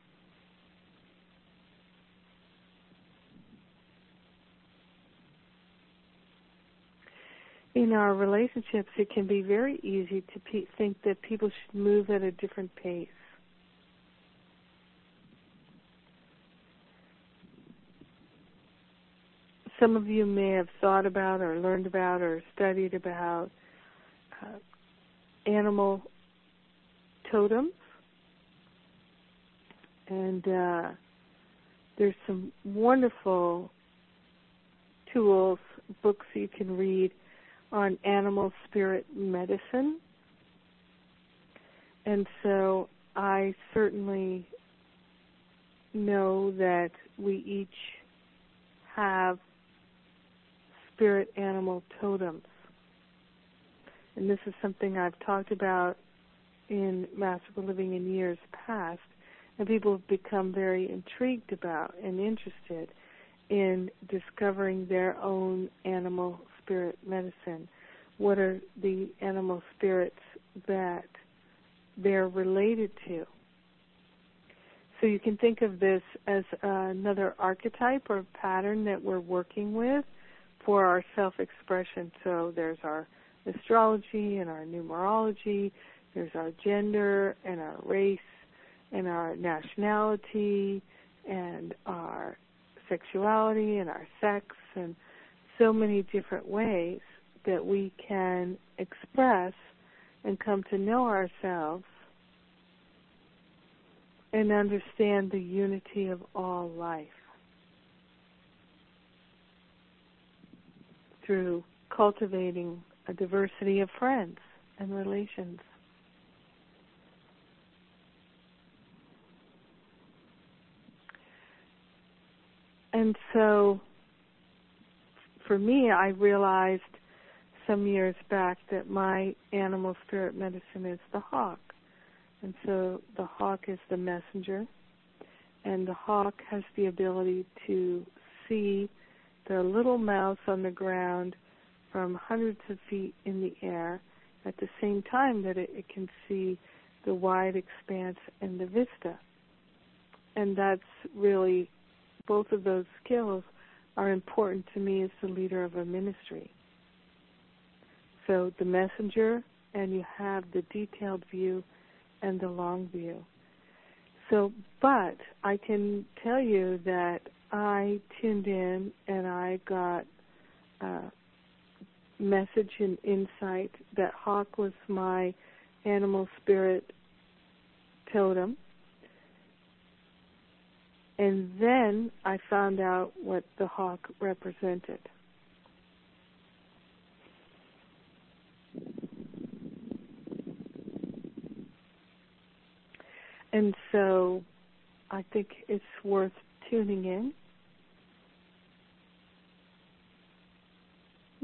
S1: in our relationships, it can be very easy to pe- think that people should move at a different pace. Some of you may have thought about or learned about or studied about uh, animal totems. And uh, there's some wonderful tools, books you can read on animal spirit medicine. And so I certainly know that we each have spirit animal totems. And this is something I've talked about in Masterful Living in years past, and people have become very intrigued about and interested in discovering their own animal spirit medicine. What are the animal spirits that they're related to? So you can think of this as another archetype or pattern that we're working with for our self expression. So there's our astrology and our numerology, there's our gender and our race and our nationality and our sexuality and our sex and so many different ways that we can express and come to know ourselves and understand the unity of all life through cultivating a diversity of friends and relations. And so for me, I realized some years back that my animal spirit medicine is the hawk. And so the hawk is the messenger, and the hawk has the ability to see the little mouse on the ground from hundreds of feet in the air at the same time that it, it can see the wide expanse and the vista. And that's really, both of those skills are important to me as the leader of a ministry. So the messenger, and you have the detailed view and the long view. So, but I can tell you that I tuned in and I got a message and insight that Hawk was my animal spirit totem. And then I found out what the hawk represented. And so I think it's worth tuning in.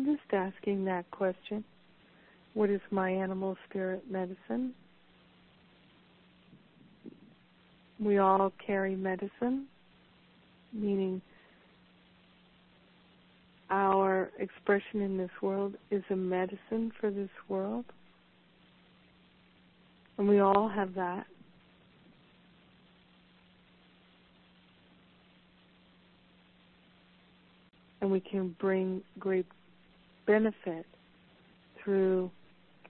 S1: Just asking that question. What is my animal spirit medicine? We all carry medicine, meaning our expression in this world is a medicine for this world. And we all have that. And we can bring great benefit through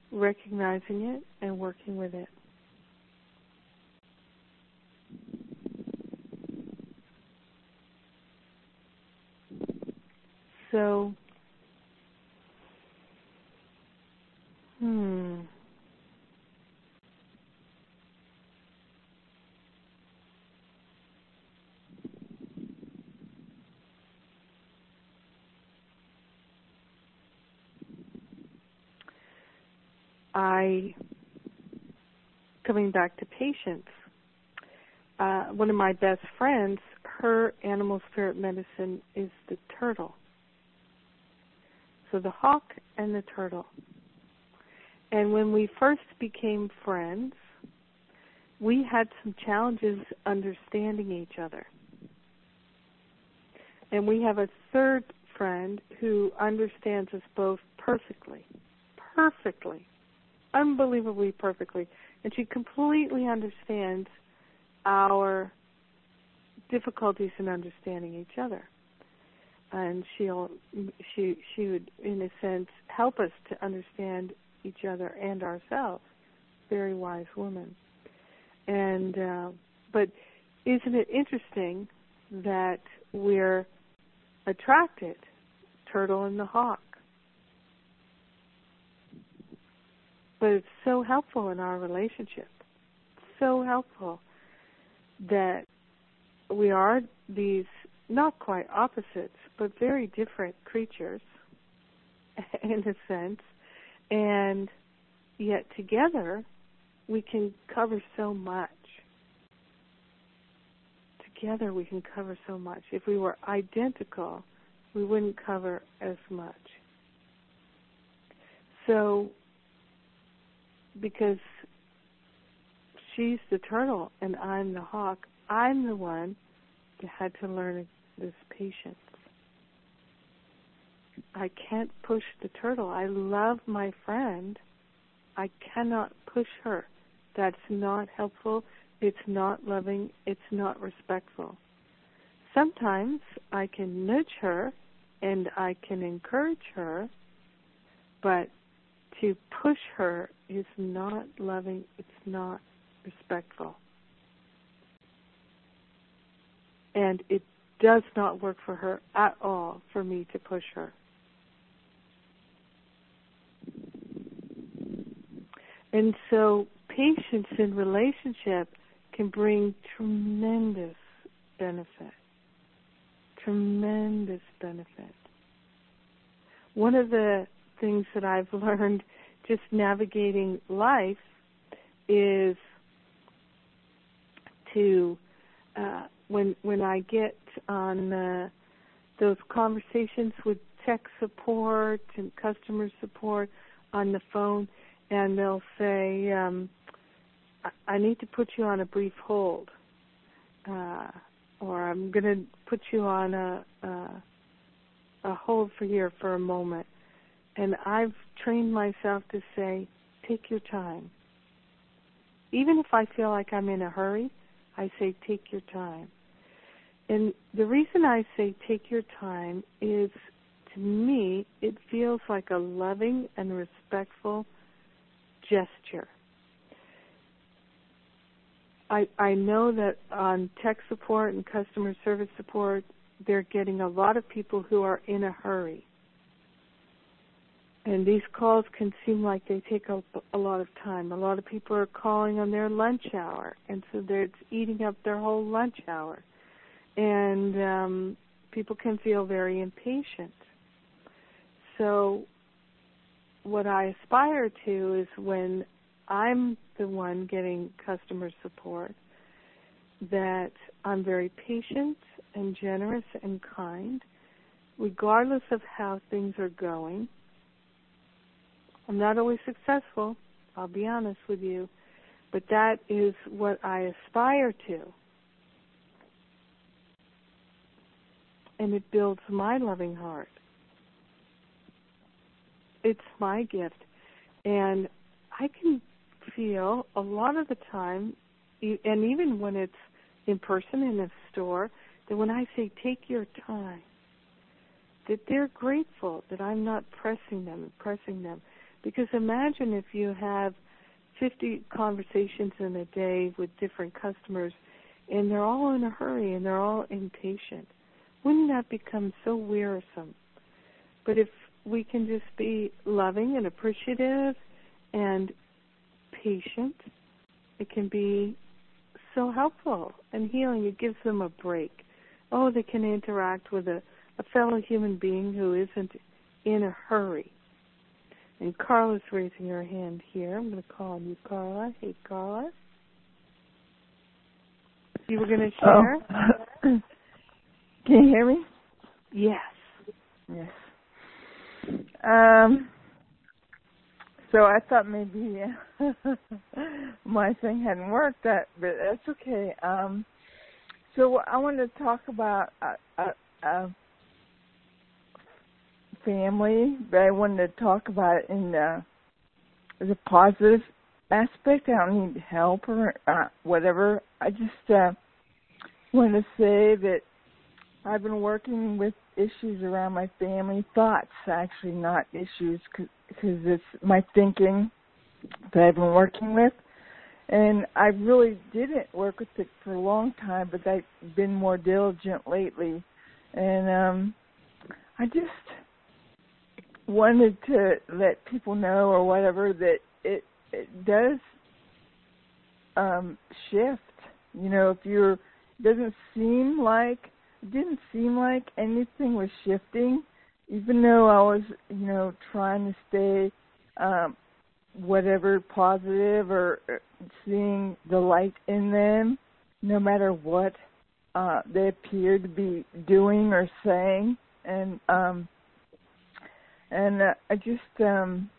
S1: recognizing it and working with it. So, hmm. I, coming back to patience, uh, one of my best friends, her animal spirit medicine is the turtle. So the hawk and the turtle. And when we first became friends, we had some challenges understanding each other. And we have a third friend who understands us both perfectly. Perfectly unbelievably perfectly, and she completely understands our difficulties in understanding each other. And she'll she she would in a sense help us to understand each other and ourselves. Very wise woman. And uh, but isn't it interesting that we're attracted turtle and the hawk? But it's so helpful in our relationship. So helpful that we are these not quite opposites, but very different creatures in a sense. And yet together we can cover so much. Together we can cover so much. If we were identical, we wouldn't cover as much. So, because she's the turtle and I'm the hawk, I'm the one that had to learn this patience. I can't push the turtle. I love my friend. I cannot push her. That's not helpful. It's not loving. It's not respectful. Sometimes I can nudge her and I can encourage her, but to push her is not loving. It's not respectful. And it does not work for her at all for me to push her. And so patience in relationship can bring tremendous benefit. Tremendous benefit. One of the things that I've learned just navigating life is to uh, when when I get on uh, those conversations with tech support and customer support on the phone, and they'll say, um, "I need to put you on a brief hold," uh, or "I'm going to put you on a, a a hold for here for a moment," and I've trained myself to say, "Take your time." Even if I feel like I'm in a hurry, I say, "Take your time." And the reason I say take your time is to me, it feels like a loving and respectful gesture. I, I know that on tech support and customer service support, they're getting a lot of people who are in a hurry. And these calls can seem like they take up a lot of time. A lot of people are calling on their lunch hour, and so they're eating up their whole lunch hour and um, people can feel very impatient. So, what I aspire to is when I'm the one getting customer support, that I'm very patient and generous and kind, regardless of how things are going. I'm not always successful, I'll be honest with you, but that is what I aspire to. and it builds my loving heart. It's my gift. And I can feel a lot of the time, and even when it's in person in a store, that when I say take your time, that they're grateful that I'm not pressing them and pressing them. Because imagine if you have 50 conversations in a day with different customers and they're all in a hurry and they're all impatient wouldn't that become so wearisome? But if we can just be loving and appreciative and patient, it can be so helpful and healing. It gives them a break. Oh, they can interact with a, a fellow human being who isn't in a hurry. And Carla's raising her hand here. I'm going to call on you, Carla. Hey, Carla. You were going to oh. share?
S3: Oh. Can you hear me?
S1: Yes.
S3: Yes. Um. So I thought maybe my thing hadn't worked, that but that's okay. Um. So I want to talk about a, a, a family, but I wanted to talk about it in the, the positive aspect. I don't need help or uh, whatever. I just uh, want to say that I've been working with issues around my family thoughts, actually, not issues, because it's my thinking that I've been working with. And I really didn't work with it for a long time, but I've been more diligent lately. And um I just wanted to let people know or whatever that it it does um shift. You know, if you're it doesn't seem like didn't seem like anything was shifting, even though I was, you know, trying to stay um whatever positive or seeing the light in them, no matter what uh, they appear to be doing or saying, and um, and uh, I just um,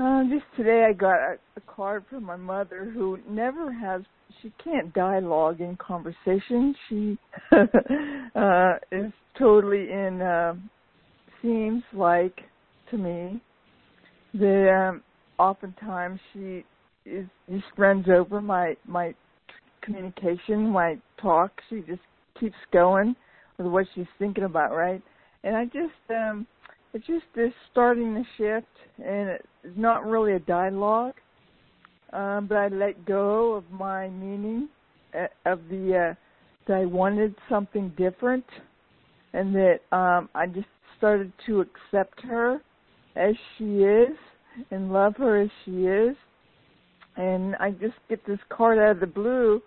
S3: uh, just today I got a, a card from my mother who never has she can't dialogue in conversation. She uh, is totally in. Uh, seems like to me that um, oftentimes she is just runs over my my communication, my talk. She just keeps going with what she's thinking about, right? And I just um it's just this starting to shift and it's not really a dialogue. Um, but I let go of my meaning uh, of the uh that I wanted something different and that um I just started to accept her as she is and love her as she is. And I just get this card out of the blue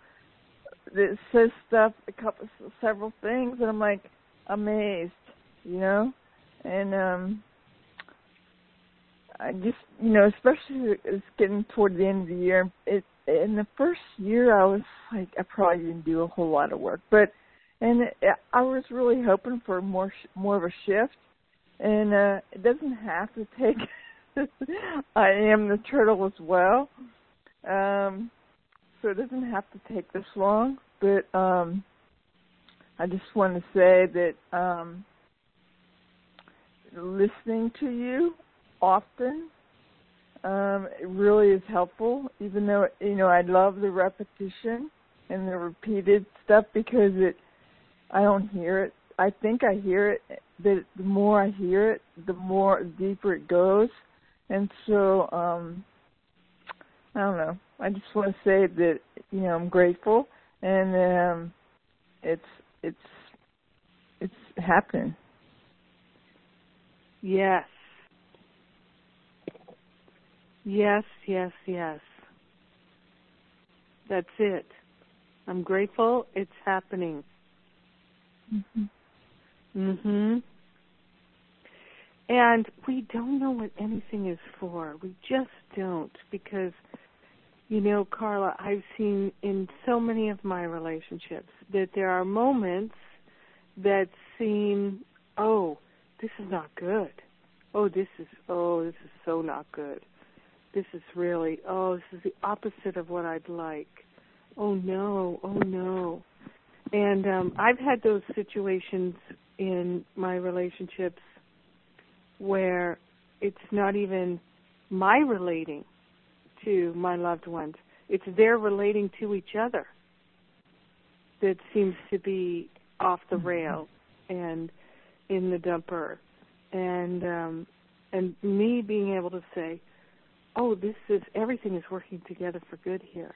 S3: that says stuff, a couple, several things, and I'm like amazed, you know. And um I just, you know, especially it's getting toward the end of the year. It in the first year, I was like, I probably didn't do a whole lot of work, but and I was really hoping for more more of a shift and uh it doesn't have to take I am the turtle as well. Um so it doesn't have to take this long, but um I just want to say that um listening to you often um it really is helpful even though you know I love the repetition and the repeated stuff because it I don't hear it I think I hear it. The, the more I hear it, the more deeper it goes, and so um, I don't know. I just want to say that you know I'm grateful, and um, it's it's it's happening.
S1: Yes. Yes, yes, yes. That's it. I'm grateful it's happening.
S3: Mm-hmm.
S1: Mhm. And we don't know what anything is for. We just don't because you know, Carla, I've seen in so many of my relationships that there are moments that seem, oh, this is not good. Oh, this is oh, this is so not good. This is really oh, this is the opposite of what I'd like. Oh no, oh no. And um I've had those situations in my relationships where it's not even my relating to my loved ones. It's their relating to each other that seems to be off the
S3: Mm-hmm.
S1: rail and in the dumper. And um and me being able to say, Oh, this is everything is working together for good here.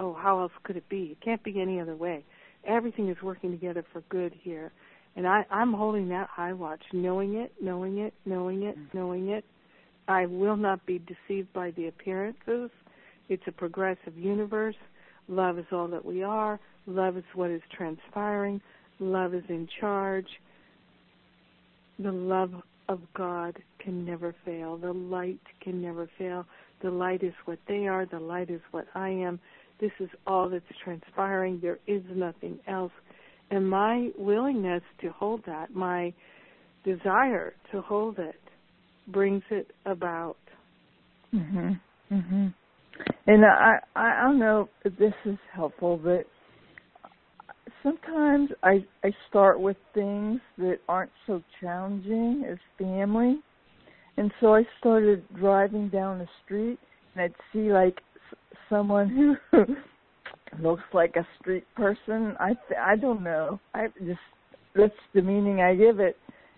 S1: Oh, how else could it be? It can't be any other way. Everything is working together for good here. And I, I'm holding that high watch, knowing it, knowing it, knowing it, knowing it. I will not be deceived by the appearances. It's a progressive universe. Love is all that we are. Love is what is transpiring. Love is in charge. The love of God can never fail. The light can never fail. The light is what they are. The light is what I am. This is all that's transpiring. There is nothing else. And my willingness to hold that, my desire to hold it, brings it about.
S3: Mhm. Mhm. And I I don't know if this is helpful, but sometimes I I start with things that aren't so challenging as family, and so I started driving down the street and I'd see like s- someone who looks like a street person. I th- I don't know. I just that's the meaning I give it.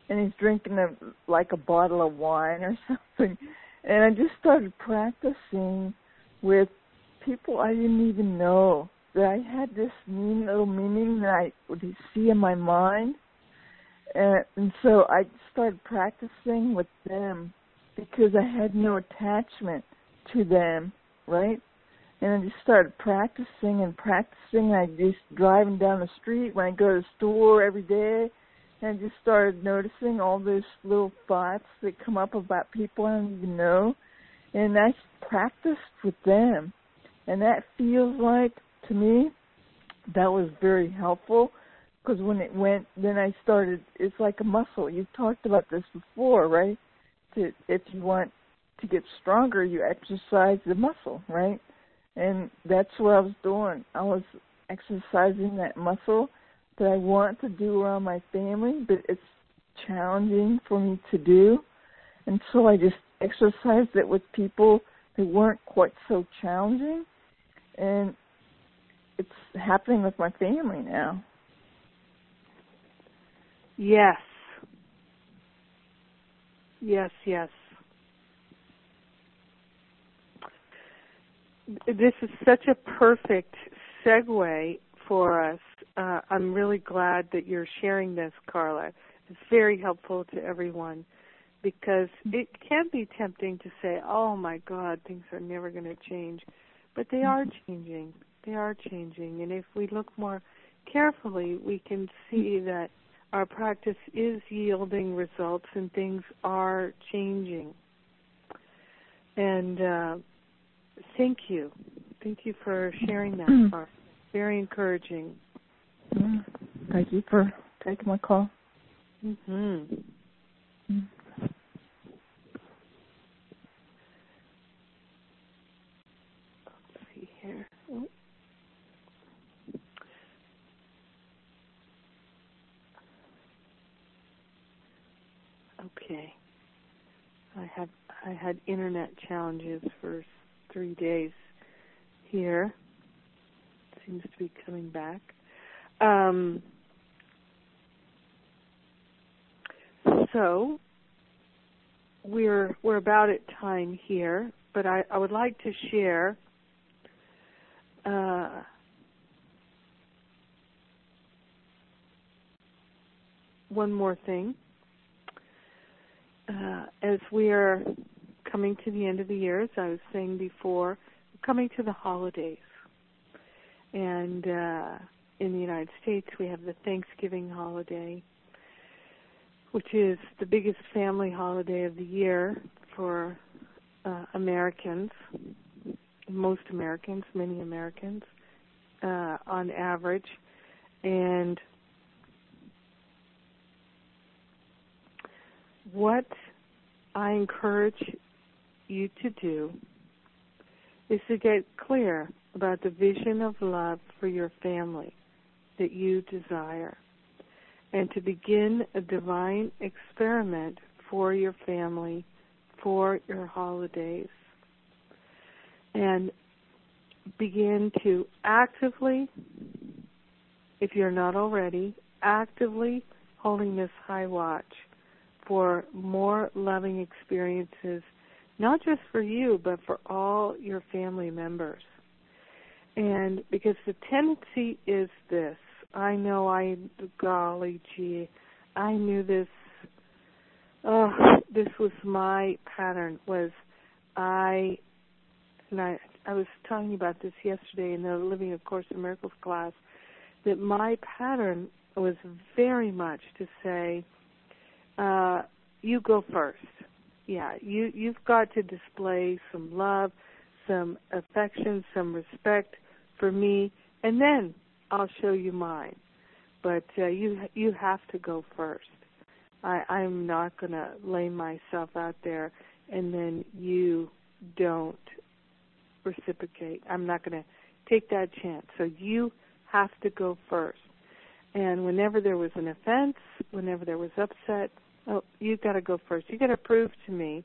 S3: And he's drinking a like a bottle of wine or something. And I just started practicing with people I didn't even know that I had this mean little meaning that I would see in my mind. And, and so I started practicing with them because I had no attachment to them, right? And I just started practicing and practicing. I just driving down the street when I go to the store every day, and I just started noticing all those little thoughts that come up about people I don't even know, and I practiced with them, and that feels like to me that was very helpful because when it went, then I started. It's like a muscle. You've talked about this before, right? To, if you want to get stronger, you exercise the muscle, right? And that's what I was doing. I was exercising that muscle that I want to do around my family, but it's challenging for me to do. And so I just exercised it with people that weren't quite so challenging. And it's happening with my family now.
S1: Yes. Yes, yes. This is such a perfect segue for us. Uh, I'm really glad that you're sharing this, Carla. It's very helpful to everyone because it can be tempting to say, oh my God, things are never going to change. But they are changing. They are changing. And if we look more carefully, we can see that our practice is yielding results and things are changing. And uh, thank you. Thank you for sharing that part. Very encouraging.
S3: Thank you for taking my call.
S1: Mm-hmm. Let's Okay. I have I had internet challenges for three days here. Seems to be coming back. Um, so we're we're about at time here, but I, I would like to share uh, one more thing. Uh, as we are coming to the end of the year, as I was saying before, coming to the holidays. And uh, in the United States, we have the Thanksgiving holiday, which is the biggest family holiday of the year for uh, Americans, most Americans, many Americans, uh, on average. And what I encourage you to do is to get clear about the vision of love for your family that you desire and to begin a divine experiment for your family for your holidays. And begin to actively if you're not already actively holding this high watch for more loving experiences not just for you, but for all your family members. And because the tendency is this, I know I, golly gee, I knew this, oh, this was my pattern, was I, and I, I was talking about this yesterday in the Living A Course in Miracles class, that my pattern was very much to say, uh, you go first yeah, you you've got to display some love, some affection, some respect for me, and then I'll show you mine. But uh, you you have to go first. I, I'm not going to lay myself out there and then you don't reciprocate. I'm not going to take that chance. So you have to go first. And whenever there was an offense, whenever there was upset, Oh, you've got to go first. You've got to prove to me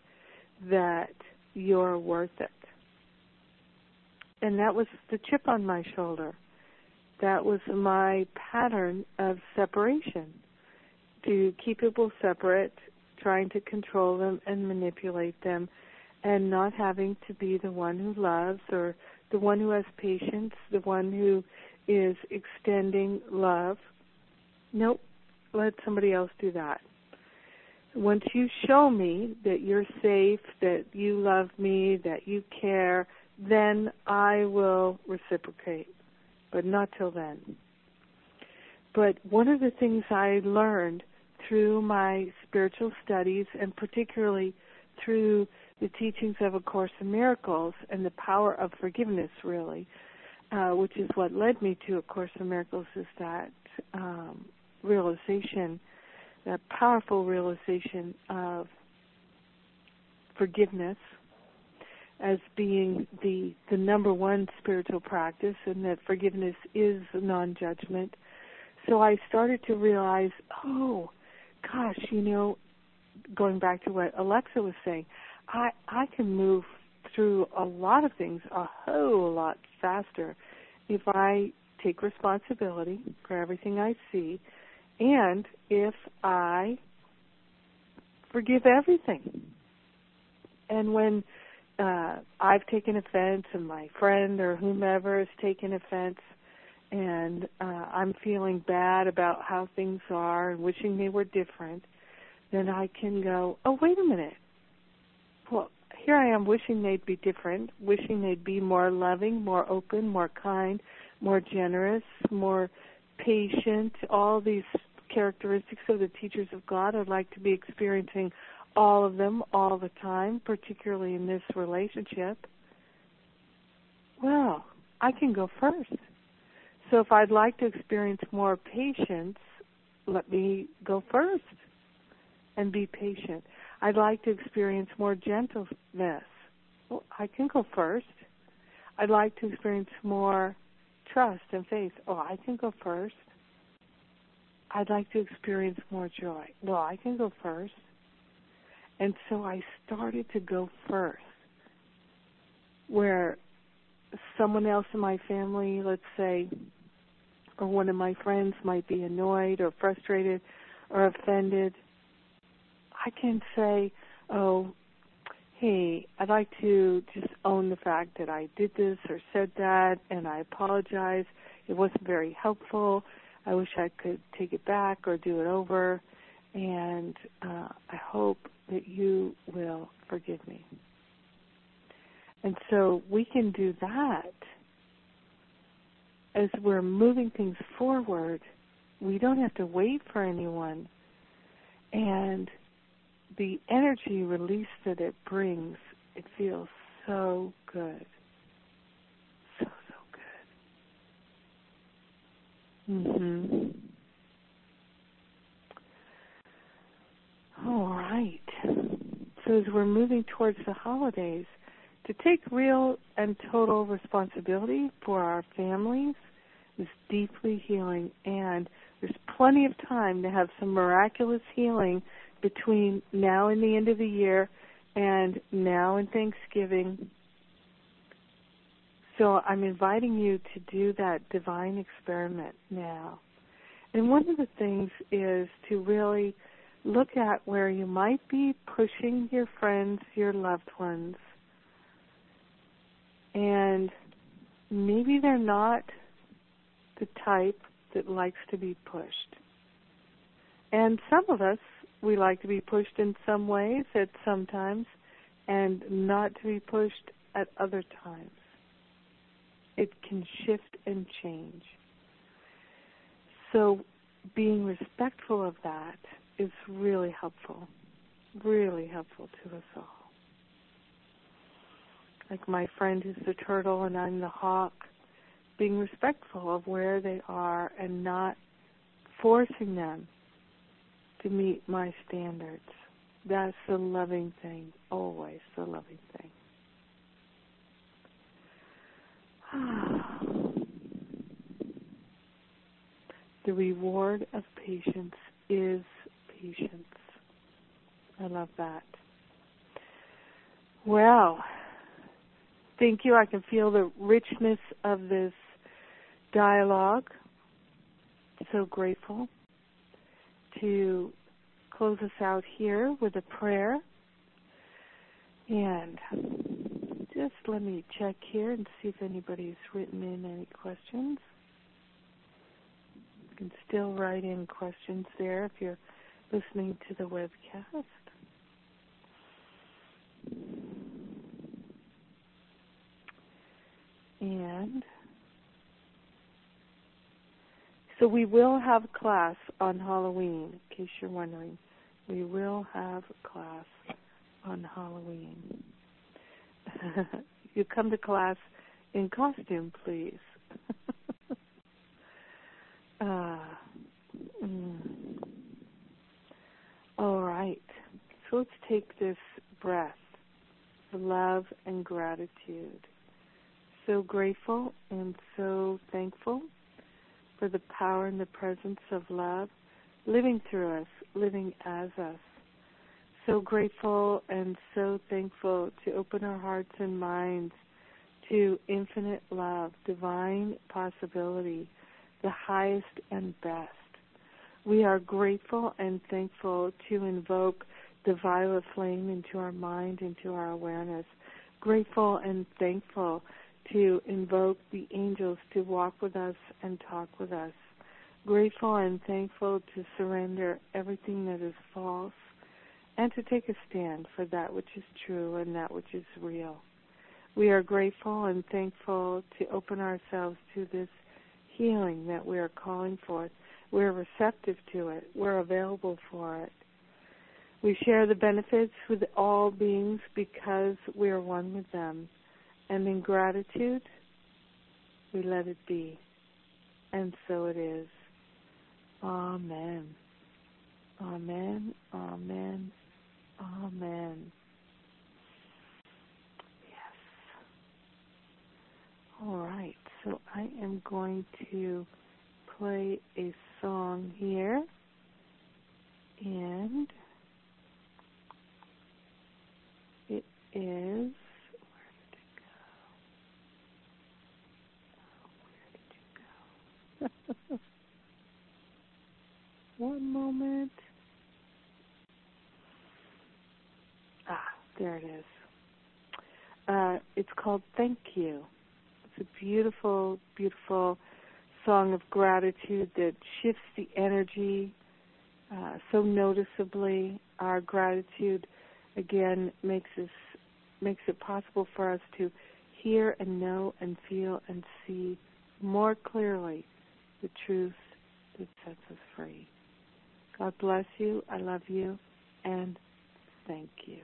S1: that you're worth it. And that was the chip on my shoulder. that was my pattern of separation to keep people separate, trying to control them and manipulate them, and not having to be the one who loves or the one who has patience, the one who is extending love. Nope, let somebody else do that. Once you show me that you're safe, that you love me, that you care, then I will reciprocate, but not till then. But one of the things I learned through my spiritual studies and particularly through the teachings of A Course in Miracles and the power of forgiveness, really, uh, which is what led me to A Course in Miracles, is that um, realization, that powerful realization of forgiveness as being the the number one spiritual practice and that forgiveness is non-judgment. So i started to realize oh gosh you know going back to what alexa was saying i i can move through a lot of things a whole lot faster if i take responsibility for everything i see and if i forgive everything and when uh, I've taken offense and my friend or whomever has taken offense and uh, I'm feeling bad about how things are and wishing they were different, then I can go, oh, wait a minute. Well, here I am wishing they'd be different, wishing they'd be more loving, more open, more kind, more generous, more patient, all these characteristics of the teachers of God I'd like to be experiencing all of them all the time, particularly in this relationship, well, I can go first. So if I'd like to experience more patience, let me go first and be patient. I'd like to experience more gentleness. Well, I can go first. I'd like to experience more trust and faith. Oh, I can go first. I'd like to experience more joy. Well, I can go first. And so I started to go first. Where someone else in my family, let's say, or one of my friends might be annoyed or frustrated or offended, I can say, oh, hey, I'd like to just own the fact that I did this or said that, and I apologize. It wasn't very helpful. I wish I could take it back or do it over. And uh, I hope that you will forgive me. And so we can do that as we're moving things forward. We don't have to wait for anyone. And the energy release that it brings, it feels so good. So, so Mhm. All right. So as we're moving towards the holidays, to take real and total responsibility for our families is deeply healing and there's plenty of time to have some miraculous healing between now and the end of the year and now and Thanksgiving. So I'm inviting you to do that divine experiment now. And one of the things is to really look at where you might be pushing your friends, your loved ones, and maybe they're not the type that likes to be pushed. And some of us, we like to be pushed in some ways at some times and not to be pushed at other times. It can shift and change. So being respectful of that is really helpful, really helpful to us all. Like my friend who's the turtle and I'm the hawk, being respectful of where they are and not forcing them to meet my standards. That's the loving thing, always the loving thing. the reward of patience is patience. I love that. Well, thank you. I can feel the richness of this dialogue. So grateful to close us out here with a prayer. And just let me check here and see if anybody's written in any questions. You can still write in questions there if you're listening to the webcast. And so we will have class on Halloween, in case you're wondering. We will have class on Halloween. you come to class in costume, please. uh, mm. All right. So let's take this breath of love and gratitude. So grateful and so thankful for the power and the presence of love living through us, living as us so grateful and so thankful to open our hearts and minds to infinite love, divine possibility, the highest and best. We are grateful and thankful to invoke the violet flame into our mind, into our awareness. Grateful and thankful to invoke the angels to walk with us and talk with us. Grateful and thankful to surrender everything that is false and to take a stand for that which is true and that which is real. We are grateful and thankful to open ourselves to this healing that we are calling forth. We're receptive to it. We're available for it. We share the benefits with all beings because we are one with them. And in gratitude, we let it be. And so it is. Amen. Amen. Amen. Amen. Yes. All right. So I am going to play a song here. And it is where did it go? Oh, where did you go? One moment. Ah, there it is. Uh, it's called Thank You. It's a beautiful, beautiful song of gratitude that shifts the energy uh, so noticeably. Our gratitude, again, makes us makes it possible for us to hear and know and feel and see more clearly the truth that sets us free. God bless you. I love you. And
S4: thank you.